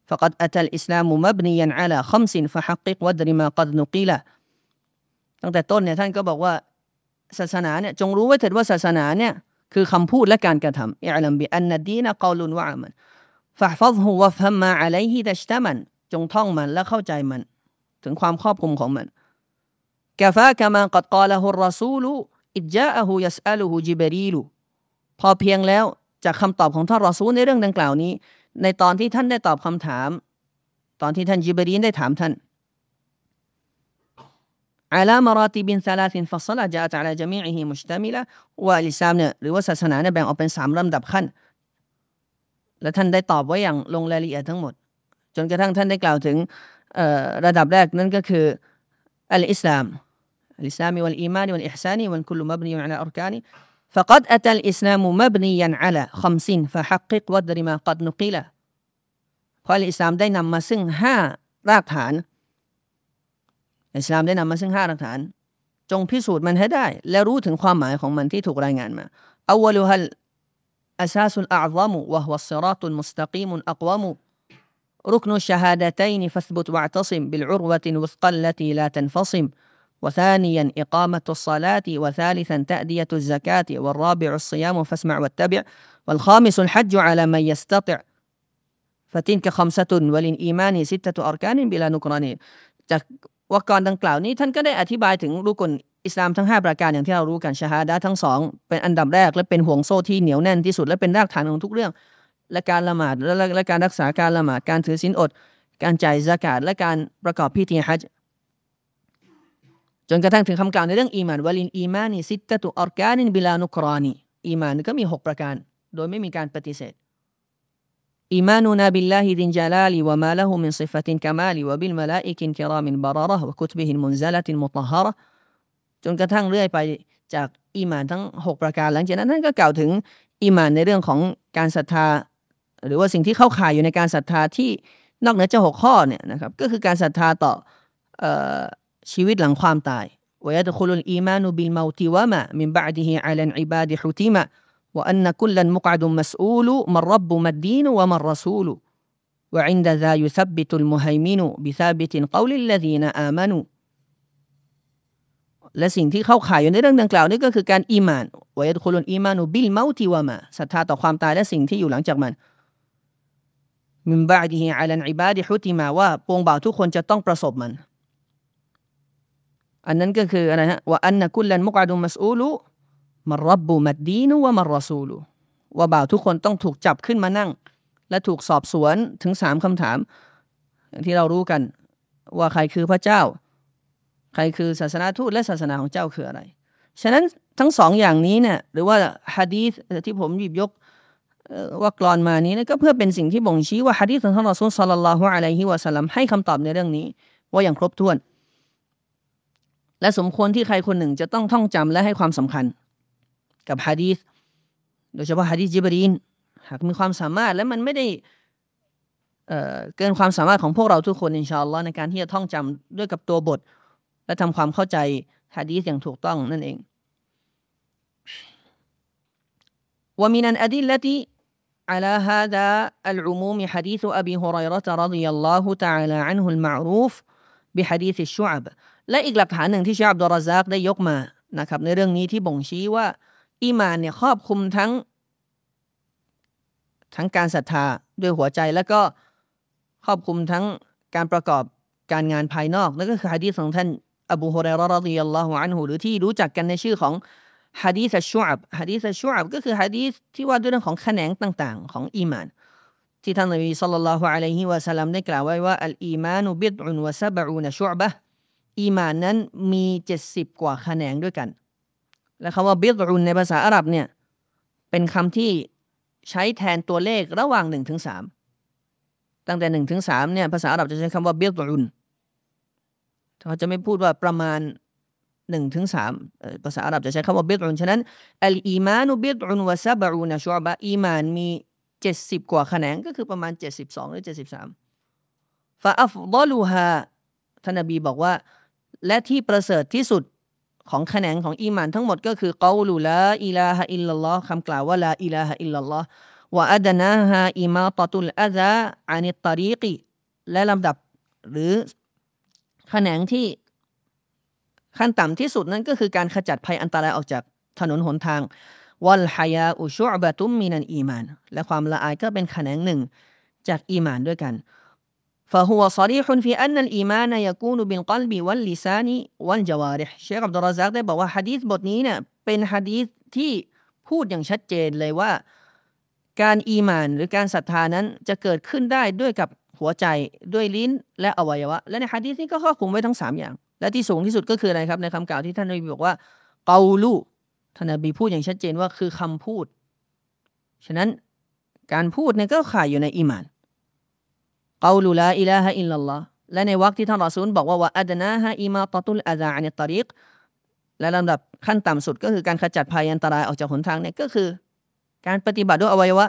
فقد أتى الإسلام مبنيا على خمس فحقق ودر ما قد نقيل ตั้งแต่ต้นเนี่ยท่านก็บอกว่าศาสนาเนี่ยจงรู้ไว้เถิดว่าศาสนาเนี่ย คือคำพูดและการกระทำอิลัมบิอันนดีนะกาลุนวะมันฟะฟัซฮูวะฟัมมาอะลัยฮิตัชตะมัน จงท่องมันและเข้าใจมัน ถึงความครอบคลุมของมันกาฟากะมากัดกาละฮุรรสูลุอิจาอะฮูยัสอัลุฮูจิบรีลุพอเพียงแล้วจากคำตอบของท่านรอซูลในเรื่องดังกล่าวนี้ ในตอนที่ท่านได้ตอบคำถาม ตอนที่ท่านจิบรีนได้ถามท่าน อาลามารติบินซาลาตินฟัสลาจะอาจารย์จะมีอิฮิมุชตามิละว่าอิสลามเนี่ยหรือว่าศาสนาเนี่ยแบ่งออกเป็นสามลำดับขั้น และท่านได้ตอบไว้อย่างลงรายละเอียดทั้งหมด จนกระทั่งท่านได้กล่าวถึงระดับแรกนั่นก็คืออัลอิสลามอัลอิสลามวัลอีมานวัลอิฮซานีวัลคุลมับนีอัลอัรกานี فقد أتى الإسلام مبنيا على خمس فحقق ودر ما قد نقل เพราะอิสลามได้นำมาซึ่งห้ารากฐาน อิสลามได้นำมาซึ่งห้ารากฐาน จงพิสูจน์มันให้ได้ และรู้ถึงความหมายของมันที่ถูกรายงานมาอาวลุฮัล أساس الأعظم وهو الصراط المستقيم الأقوم ركن الشهادتين فاثبت واعتصم بالعروة الوثقى التي لا تنفصم وثانيا إقامة الصلاة وثالثا تأدية الزكاة والرابع الصيام فاسمع واتبع والخامس الحج على من يستطع فتلك خمسة وللإيمان ستة أركان بلا نكران จาก วกรดังกล่าวนี้ท่านก็ได้อธิบายถึงรุกลอิสลามทั้ง 5 ประการอย่างที่เรารู้กันชาฮาดะทั้งสองเป็นอันดับแรกและเป็นห่วงโซ่ที่เหนียวแน่นที่สุดและเป็นรากฐานของทุกเรื่อง และการละหมาดและการรักษาการละหมาดการถือศีลอด การจ่ายซะกาตและการประกอบพิธีฮัจญ์จนกระทั่งถึงคำกล่าวในเรื่องอีมานوللإيمان ستة أركان بلا نكرانอีมานก็มีหกประการ โดยไม่มีการปฏิเสธ อีมานุนาบิลลาฮิดินจาลาลีวะมาละหูมินซิฟตินกามาลีวะบิลมาลาอิกินกิรามินบาระระวะคุตบิฮินมุนซาลตินมุตฮาระจนกระทั่งเรื่อยไปจากอีมานทั้งหกประการหลังจากนั้นท่านก็กล่าวถึงอีมานในเรื่องของการศรัทธา หรือว่าสิ่งที่เข้าข่ายอยู่ในการศรัทธาที่นอกเหนือจากหกข้อเนี่ยนะครับก็คือการศรัทธาต่อชีวิตหลังความตาย ويدخل الإيمان بالموت وما من بعده على العباد حتما وأن كلا مقعد مسؤول ما الرب ما الدين وما الرسول وعند ذا يثبت المهيمن بثابت قول الذين آمنوا และสิ่งที่เข้าข่ายอยู่ในเรื่องดังกล่าวนี้ก็คือการอีมานวยดคุลุนอีมานุบิลเมาติวามาศรัทธาต่อความตายและสิ่งที่อยู่หลังจากมันมินบาดีฮิอัลันอิบาดิฮุติมาว่าปวงบ่าวทุกคนจะต้องประสบมันอันนั้นก็คืออะไรฮะว่าอันนักุลันมุกอาดุมัสอูลุ มารบบุมัดดีนุวะมารรสูลุว่าบ่าวทุกคนต้องถูกจับขึ้นมานั่ง และถูกสอบสวนถึงสามคำถามอย่างที่เรารู้กัน ว่าใครคือพระเจ้า ใครคือศาสนาทูตและศาสนาของเจ้าคืออะไร ฉะนั้นทั้งสองอย่างนี้เนี่ยหรือว่าฮะดีษที่ผมหยิบยกว่ากรอนมานี้นะก็เพื่อเป็นสิ่งที่บ่งชี้ว่าฮะดีษของท่านรอซูลสัลลัลลอฮุอะลัยฮิวะสัลลัมให้คำตอบในเรื่องนี้ ว่าอย่างครบถ้วน และสมควรที่ใครคนหนึ่งจะต้องท่องจำและให้ความสำคัญ กับฮะดีษโดยเฉพาะฮะดีษจิบรีนหากมีความสามารถและมันไม่ได้เเกินความสามารถของพวกเราทุกคนอินชาอัลลอฮ์ในการที่จะท่องจำด้วยกับตัวบท และทำความเข้าใจฮะดีษอย่างถูกต้องนั่นเอง ومن الأدلة على هذا العموم حديث أبي هريرة رضي الله تعالى عنه المعروف بحديث الشعب และอีกหลักฐานหนึ่งที่ชาอับดุลรซักได้ยกมานะครับ ในเรื่องนี้ที่บ่งชี้ว่า อีมานเนี่ยครอบคลุมทั้ง ทั้งการศรัทธาด้วยหัวใจแล้วก็ครอบคลุมทั้งการประกอบการงานภายนอกนั่นก็คือฮะดีษของท่านอบูฮุเรรรดิยัลลอฮุอันฮุหรือที่รู้จักกันในชื่อของฮะดีษชุอับฮะดีษชุอับก็คือฮะดีษที่ว่าด้วยเรื่องของแขนงต่าง ๆ ของอีมาน ที่ท่านนบีสัลลัลลอฮุอะลัยฮิวะสัลลัมได้กล่าวไว้ว่าอัลอีมานุบิดอุนวะซะบะอูนชุอับะอีมานนั้นมีเจ็ดสิบกว่าแขนงด้วยกัน และคำว่าบิดอุนในภาษาอาหรับเนี่ยเป็นคำที่ใช้แทนตัวเลขระหว่างหนึ่งถึงสามตั้งแต่หนึ่งถึงสามเนี่ยภาษาอาหรับจะใช้คำว่าบิดอุนเขาจะไม่พูดว่าประมาณหนึ่งถึงสามภาษาอาหรับจะใช้คำว่าบิดอุนฉะนั้นอัลอีมานุบิดอุนวะซาบะอูนชุบะอีมานมีเจ็ดสิบกว่าแขนงก็คือประมาณเจ็ดสิบสองหรือเจ็ดสิบสามفأفضلهاท่านนบีบอกว่า และที่ประเสริฐที่สุด ของแขนงของอีมานทั้งหมดก็คือقول لا إله إلا اللهคำกล่าวว่า لا إله إلا الله وأدناها إماطة الأذى عن الطريقและลำดับหรือแขนงที่ขั้นต่ำที่สุดนั้นก็คือการขจัดภัยอันตรายออกจากถนนหนทางوالحياء شعبة من الإيمان และความละอายก็เป็นแขนงหนึ่งจากอีมานด้วยกัน فهو صريح في أن الإيمان يكون بالقلب واللسان والجوارح เชคอับดุลราซักได้บอกว่าฮะดีษบทนี้เนี่ยเป็นฮะดีษที่พูดอย่างชัดเจนเลยว่า การอีมานหรือการศรัทธานั้นจะเกิดขึ้นได้ด้วยกับหัวใจด้วยลิ้นและอวัยวะ และในฮะดีษนี้ก็ครอบคลุมไว้ทั้งสามอย่าง และที่สูงที่สุดก็คืออะไรครับ ในคำกล่าวที่ท่านนบีบอกว่าเกาลูท่านนบีพูดอย่างชัดเจนว่าคือคำพูด ฉะนั้นการพูดเนี่ยก็ข่ายอยู่ในอีมาน قول لا إله إلا اللهและในวรรคที่ท่านรอซูลบอกว่าوأدناها إماطة الأذى عن الطريقและลำดับขั้นต่ำสุดก็คือการขจัดภัยอันตรายออกจากหนทางเนี่ยก็คือ การปฏิบัติด้วยอวัยวะ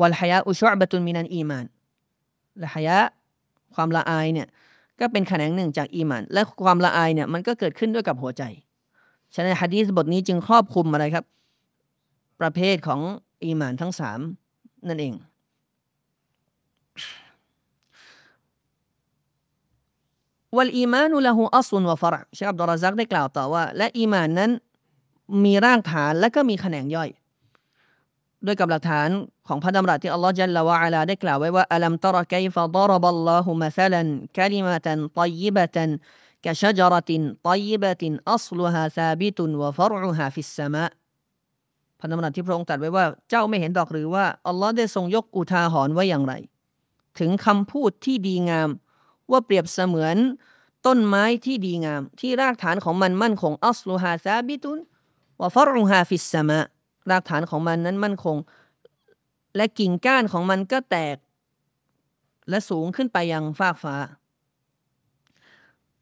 والحياء شعبة من الإيمانและحياء ความละอายเนี่ยก็เป็นแขนงหนึ่งจากอีมาน และความละอายเนี่ยมันก็เกิดขึ้นด้วยกับหัวใจ ฉะนั้นฮะดีษบทนี้จึงครอบคลุมอะไรครับ ประเภทของอีมานทั้งสามนั่นเอง วัลอีมานุละหูอัซุนวะฟรเชคอับดุราซักได้กล่าวต่อว่า และอีมานนั้นมีรากฐานและก็มีแขนงย่อย ด้วยกับหลักฐานของพระดำรัสที่อัลลอฮฺจัลลวะอาลาได้กล่าวไว้ว่าألم تر كيف ضرب الله مثلا كلمة طيبة كشجرة طيبة أصلها ثابت وفرعها في السماء พระดำรัสที่พระองค์ตรัสไว้ว่าเจ้าไม่เห็นดอกหรือว่าอัลลอฮ์ได้ทรงยกอุทาหรณ์ไว้อย่างไร ถึงคำพูดที่ดีงาม ว่าเปรียบเสมือนต้นไม้ที่ดีงาม ที่รากฐานของมันมั่นคงأصلها ثابت وفرعها في السماء รากฐานของมันนั้นมั่นคง และกิ่งก้านของมันก็แตก และสูงขึ้นไปยังฟากฟ้า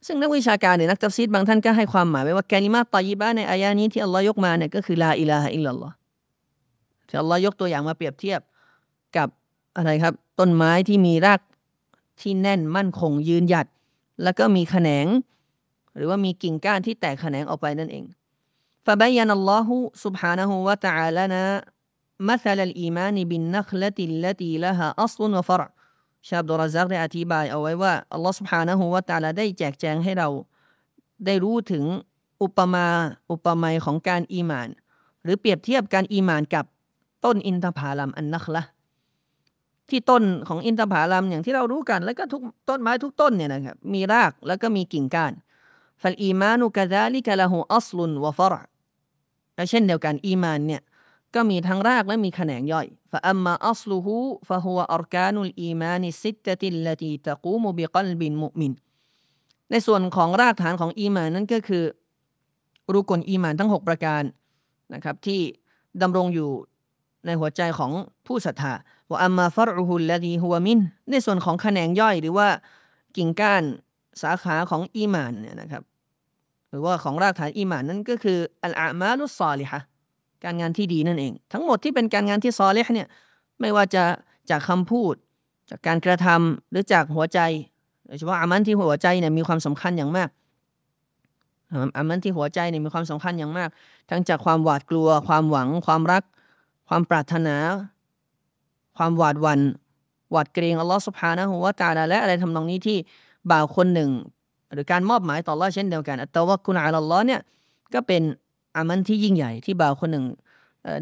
ซึ่งนักวิชาการหรือนักตัฟซีรบางท่านก็ให้ความหมายไว้ว่าكلمة طيبةในอายานี้ที่อัลลอฮ์ยกมาเนี่ยก็คือلا إله إلا اللهที่อัลลอฮ์ยกตัวอย่างมาเปรียบเทียบกับอะไรครับ ต้นไม้ที่มีราก ที่แน่นมั่นคงยืนหยัด แล้วก็มีแขนง หรือว่ามีกิ่งก้านที่แตกแขนงออกไปนั่นเองฟาบายันอัลลอฮุ سبحانه และ تعالى นะ مثل الإيمان بالنخلة التي لها أصل وفرع ชาบดรซักได้อธิบายเอาไว้ว่าอัลลอฮ์ سبحانه และ تعالى ได้แจกแจงให้เรา ได้รู้ถึงอุปมาอุปไมยของการอีมาน หรือเปรียบเทียบการอีมานกับต้นอินทผลัมอันนักละ ที่ต้นของอินทผลัมอย่างที่เรารู้กัน แล้วก็ทุกต้นไม้ทุกต้นเนี่ยนะครับมีรากแล้วก็มีกิ่งก้านفالإيمان كذلك له أصل وفرع และเช่นเดียวกันอีมานเนี่ยก็มีทั้งรากและมีแขนงย่อยفأما أصله فهو أركان الإيمان الستة التي تقوم بقلب المؤمن ในส่วนของรากฐานของอีมานนั้นก็คือ รุก่นอีมานทั้ง 6 ประการนะครับที่ดำรงอยู่ในหัวใจของผู้ศรัทธา وأما فرعه الذي هو منในส่วนของแขนงย่อยหรือว่ากิ่งก้านสาขาของอีมานเนี่ยนะครับ หรือว่าของรากฐานอีมานนั้นก็คืออัลอามาลุซอลิฮะการงานที่ดีนั่นเอง ทั้งหมดที่เป็นการงานที่ซอเลห์เนี่ยไม่ว่าจะจากคำพูด จากการกระทำหรือจากหัวใจโดยเฉพาะอามันที่หัวใจเนี่ยมีความสำคัญอย่างมากอามันที่หัวใจเนี่ยมีความสำคัญอย่างมาก ทั้งจากความหวาดกลัว ความหวัง ความรัก ความปรารถนา ความหวาดวันหวาดเกรงอัลลอฮ์สุภานะฮุวาตาลาและอะไรทำนองนี้ที่บ่าวคนหนึ่ง หรือการมอบหมายต่อละเช่นเดียวกันแต่ว่ากุณอัลลอฮ์เนี่ยก็เป็นอามันที่ยิ่งใหญ่ที่บ่าวคนหนึ่ง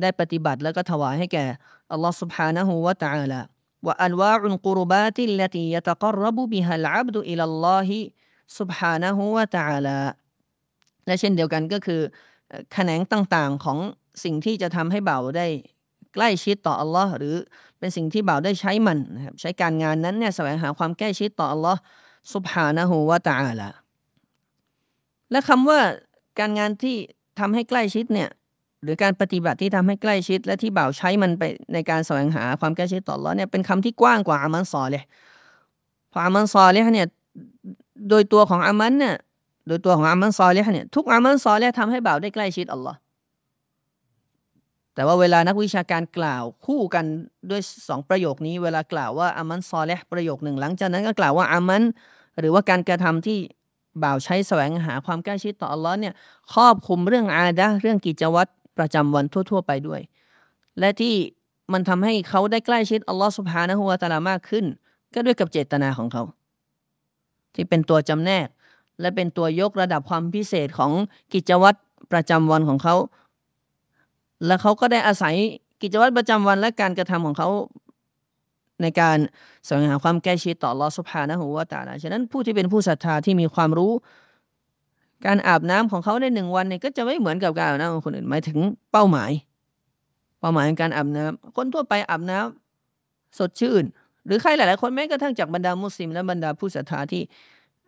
ได้ปฏิบัติแล้วก็ถวายให้แก่อัลลอฮ์สุบฮานะฮูวะตะอาลาว่าอันวาอุนกุรบาติลลตียตะกรบุบิฮัลอับดุอิลลอฮิสุบฮานะฮูวะตะอาลาและเช่นเดียวกันก็คือแขนงต่างๆของสิ่งที่จะทำให้เบาได้ใกล้ชิดต่ออัลลอฮ์หรือ เป็นสิ่งที่บ่าวได้ใช้มันนะครับใช้การงานนั้นเนี่ยแสวงหาความใกล้ชิดต่ออัลลอฮ์สุบฮานะฮูวะตาละและคำว่าการงานที่ทำให้ใกล้ชิดเนี่ยหรือการปฏิบัติที่ทำให้ใกล้ชิด และที่บ่าวใช้มันไปในการแสวงหาความใกล้ชิดต่ออัลลอฮ์เนี่ยเป็นคำที่กว้างกว่าอามันซอเลยพออามันซอเลยเนี่ยโดยตัวของอามันเนี่ยโดยตัวของอามันซอเลยเนี่ยทุกอามันซอเลยทำให้บ่าวได้ใกล้ชิดอัลลอฮ์ แต่ว่าเวลานักวิชาการกล่าวคู่กันด้วยสองประโยคนี้ เวลากล่าวว่าอามันซอเลห์ประโยคหนึ่งหลังจากนั้นก็กล่าวว่าอามัน หรือว่าการกระทำที่บ่าวใช้แสวงหาความใกล้ชิดต่ออัลลอฮ์เนี่ยครอบคลุมเรื่องอาดะเรื่องกิจวัตรประจำวันทั่ว ๆ ไปด้วย และที่มันทำให้เขาได้ใกล้ชิดอัลลอฮ์สุบฮานะฮูวาตาลามากขึ้น ก็ด้วยกับเจตนาของเขา ที่เป็นตัวจำแนก และเป็นตัวยกระดับความพิเศษของกิจวัตรประจำวันของเขา และเขาก็ได้อาศัยกิจวัตรประจำวันและการกระทำของเขาในการแสวงหาความใกล้ชิดต่อลอสุภานะหูวาตาลาฉะนั้นผู้ที่เป็นผู้ศรัทธาที่มีความรู้ การอาบน้ำของเขาในหนึ่งวันเนี่ยก็จะไม่เหมือนกับการอาบน้ำของคนอื่นหมายถึงเป้าหมาย เป้าหมายในการอาบน้ำคนทั่วไปอาบน้ำสดชื่น หรือใครหลาย ๆ คนแม้กระทั่งจากบรรดามุสลิม และบรรดาผู้ศรัทธาที่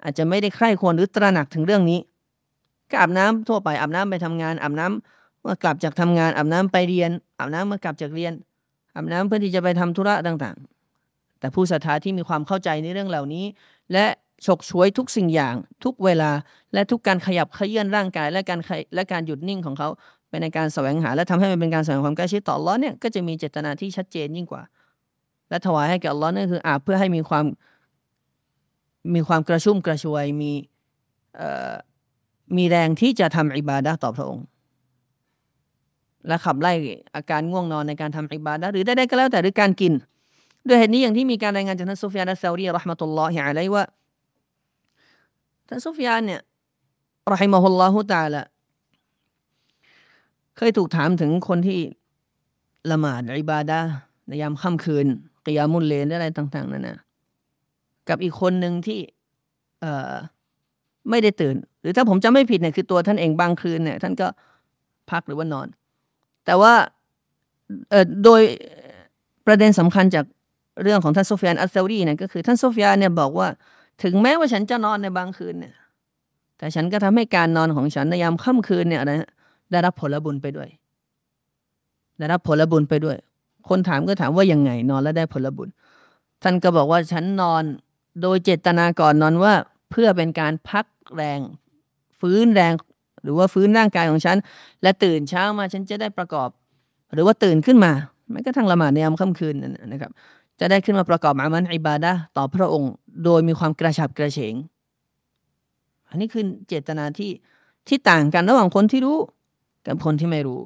อาจจะไม่ได้ใคร่ควรหรือตระหนักถึงเรื่องนี้ก็อาบน้ำทั่วไปอาบน้ำไปทำงานอาบน้ำ เมื่อกลับจากทำงานอาบน้ำไปเรียนอาบน้ำเมื่อกลับจากเรียนอาบน้ำเพื่อที่จะไปทำธุระต่างๆ แต่ผู้ศรัทธาที่มีความเข้าใจในเรื่องเหล่านี้ และฉกฉวยทุกสิ่งอย่าง ทุกเวลาและทุกการขยับเขยื่อนร่างกาย และการและการหยุดนิ่งของเขาไปในการแสวงหา และทำให้มันเป็นการแสวงความใกล้ชิดต่อล้อนเนี่ยก็จะมีเจตนาที่ชัดเจนยิ่งกว่า และถวายให้แก่ล้อนี่นคืออาบเพื่อให้มีความมีความกระชุ่มกระชวยมีมีแรงที่จะทำอิบาดะต่อพระองค์ และขับไล่อาการง่วงนอนในการทำอิบาดะหรือได้ๆก็แล้วแต่หรือการกิน ด้วยเหตุนี้อย่างที่มีการรายงานจากท่านซุฟยานอัสซารีรอห์มะตุลลอฮิอะลัยว่าท่านซุฟยานเนี่ยรหิมะฮุลลอฮุตาละเคยถูกถามถึงคนที่ละหมาดอิบาดะในยามค่ำคืนกิยามุลเลนอะไรต่าง ๆนั่นนะกับอีกคนหนึ่งที่ เอ่อไม่ได้ตื่น หรือถ้าผมจำไม่ผิดเนี่ยคือตัวท่านเองบางคืนเนี่ย ท่านก็พักหรือว่านอน แต่ว่าโดยประเด็นสำคัญจากเรื่องของท่านซุฟยานอัสเซารีเนี่ยก็คือท่านซุฟยานเนี่ยบอกว่า ถึงแม้ว่าฉันจะนอนในบางคืนเนี่ย แต่ฉันก็ทำให้การนอนของฉันในยามค่ำคืนเนี่ยนะได้รับผลบุญไปด้วย ได้รับผลบุญไปด้วย คนถามก็ถามว่ายังไงนอนแล้วได้ผลบุญ ท่านก็บอกว่าฉันนอนโดยเจตนาก่อนนอนว่า เพื่อเป็นการพักแรง ฟื้นแรง หรือว่าฟื้นร่างกายของฉัน และตื่นเช้ามาฉันจะได้ประกอบ หรือว่าตื่นขึ้นมาไม่กระทั่งละหมาดในยามค่ำคืนนะครับ จะได้ขึ้นมาประกอบอามันอิบาดะต่อพระองค์ โดยมีความกระฉับกระเฉง อันนี้คือเจตนาที่ที่ต่างกันระหว่างคนที่รู้ กับคนที่ไม่รู้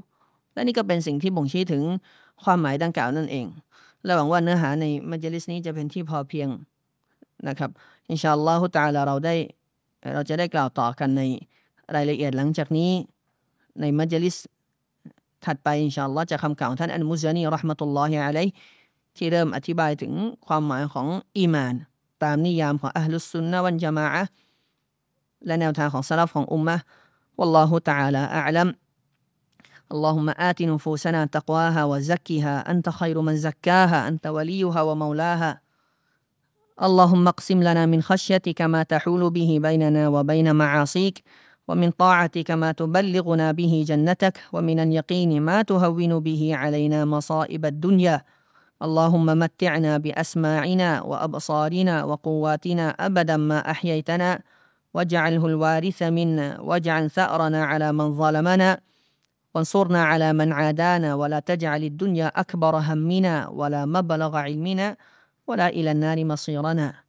และนี่ก็เป็นสิ่งที่บ่งชี้ถึงความหมายดังกล่าวนั่นเอง และหวังว่าเนื้อหาในมัจลิสนี้จะเป็นที่พอเพียงนะครับ อินชาอัลลอฮฺตาลาเราได้ เราจะได้กล่าวต่อกันใน รายละเอียดหลังจากนี้ในมัจลิสถัดไปอินชาอัลลอฮ์จะคำกล่าวท่านอันมุซานีรหมตุลลอฮิอะลัยที่เริ่มอธิบายถึงความหมายของอีมาน ตามนิยามของอัลลุสุนนะวันจามะและแนวทางของสลับของอุมมะ والله تعالى أعلم اللهم آت نفوسنا تقواها وزكها أنت خير من زكاها أنت وليها ومولاها اللهم اقسم لنا من خشيتك ما تحول به بيننا وبين معاصيك ومن طاعتك ما تبلغنا به جنتك ومن اليقين ما تهون به علينا مصائب الدنيا. اللهم متعنا بأسماعنا وأبصارنا وقواتنا أبدا ما أحييتنا. واجعله الوارث منا واجعل ثأرنا على من ظلمنا. وانصرنا على من عادانا ولا تجعل الدنيا أكبر همنا ولا مبلغ علمنا ولا إلى النار مصيرنا.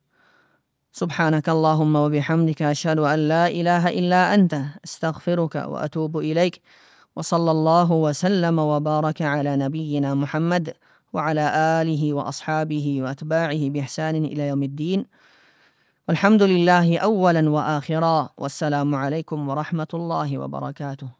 سبحانك اللهم وبحمدك أشهد أن لا إله إلا أنت أستغفرك وأتوب إليك وصلى الله وسلم وبارك على نبينا محمد وعلى آله وأصحابه وأتباعه بإحسان إلى يوم الدين. والحمد لله أولا وآخرا والسلام عليكم ورحمة الله وبركاته.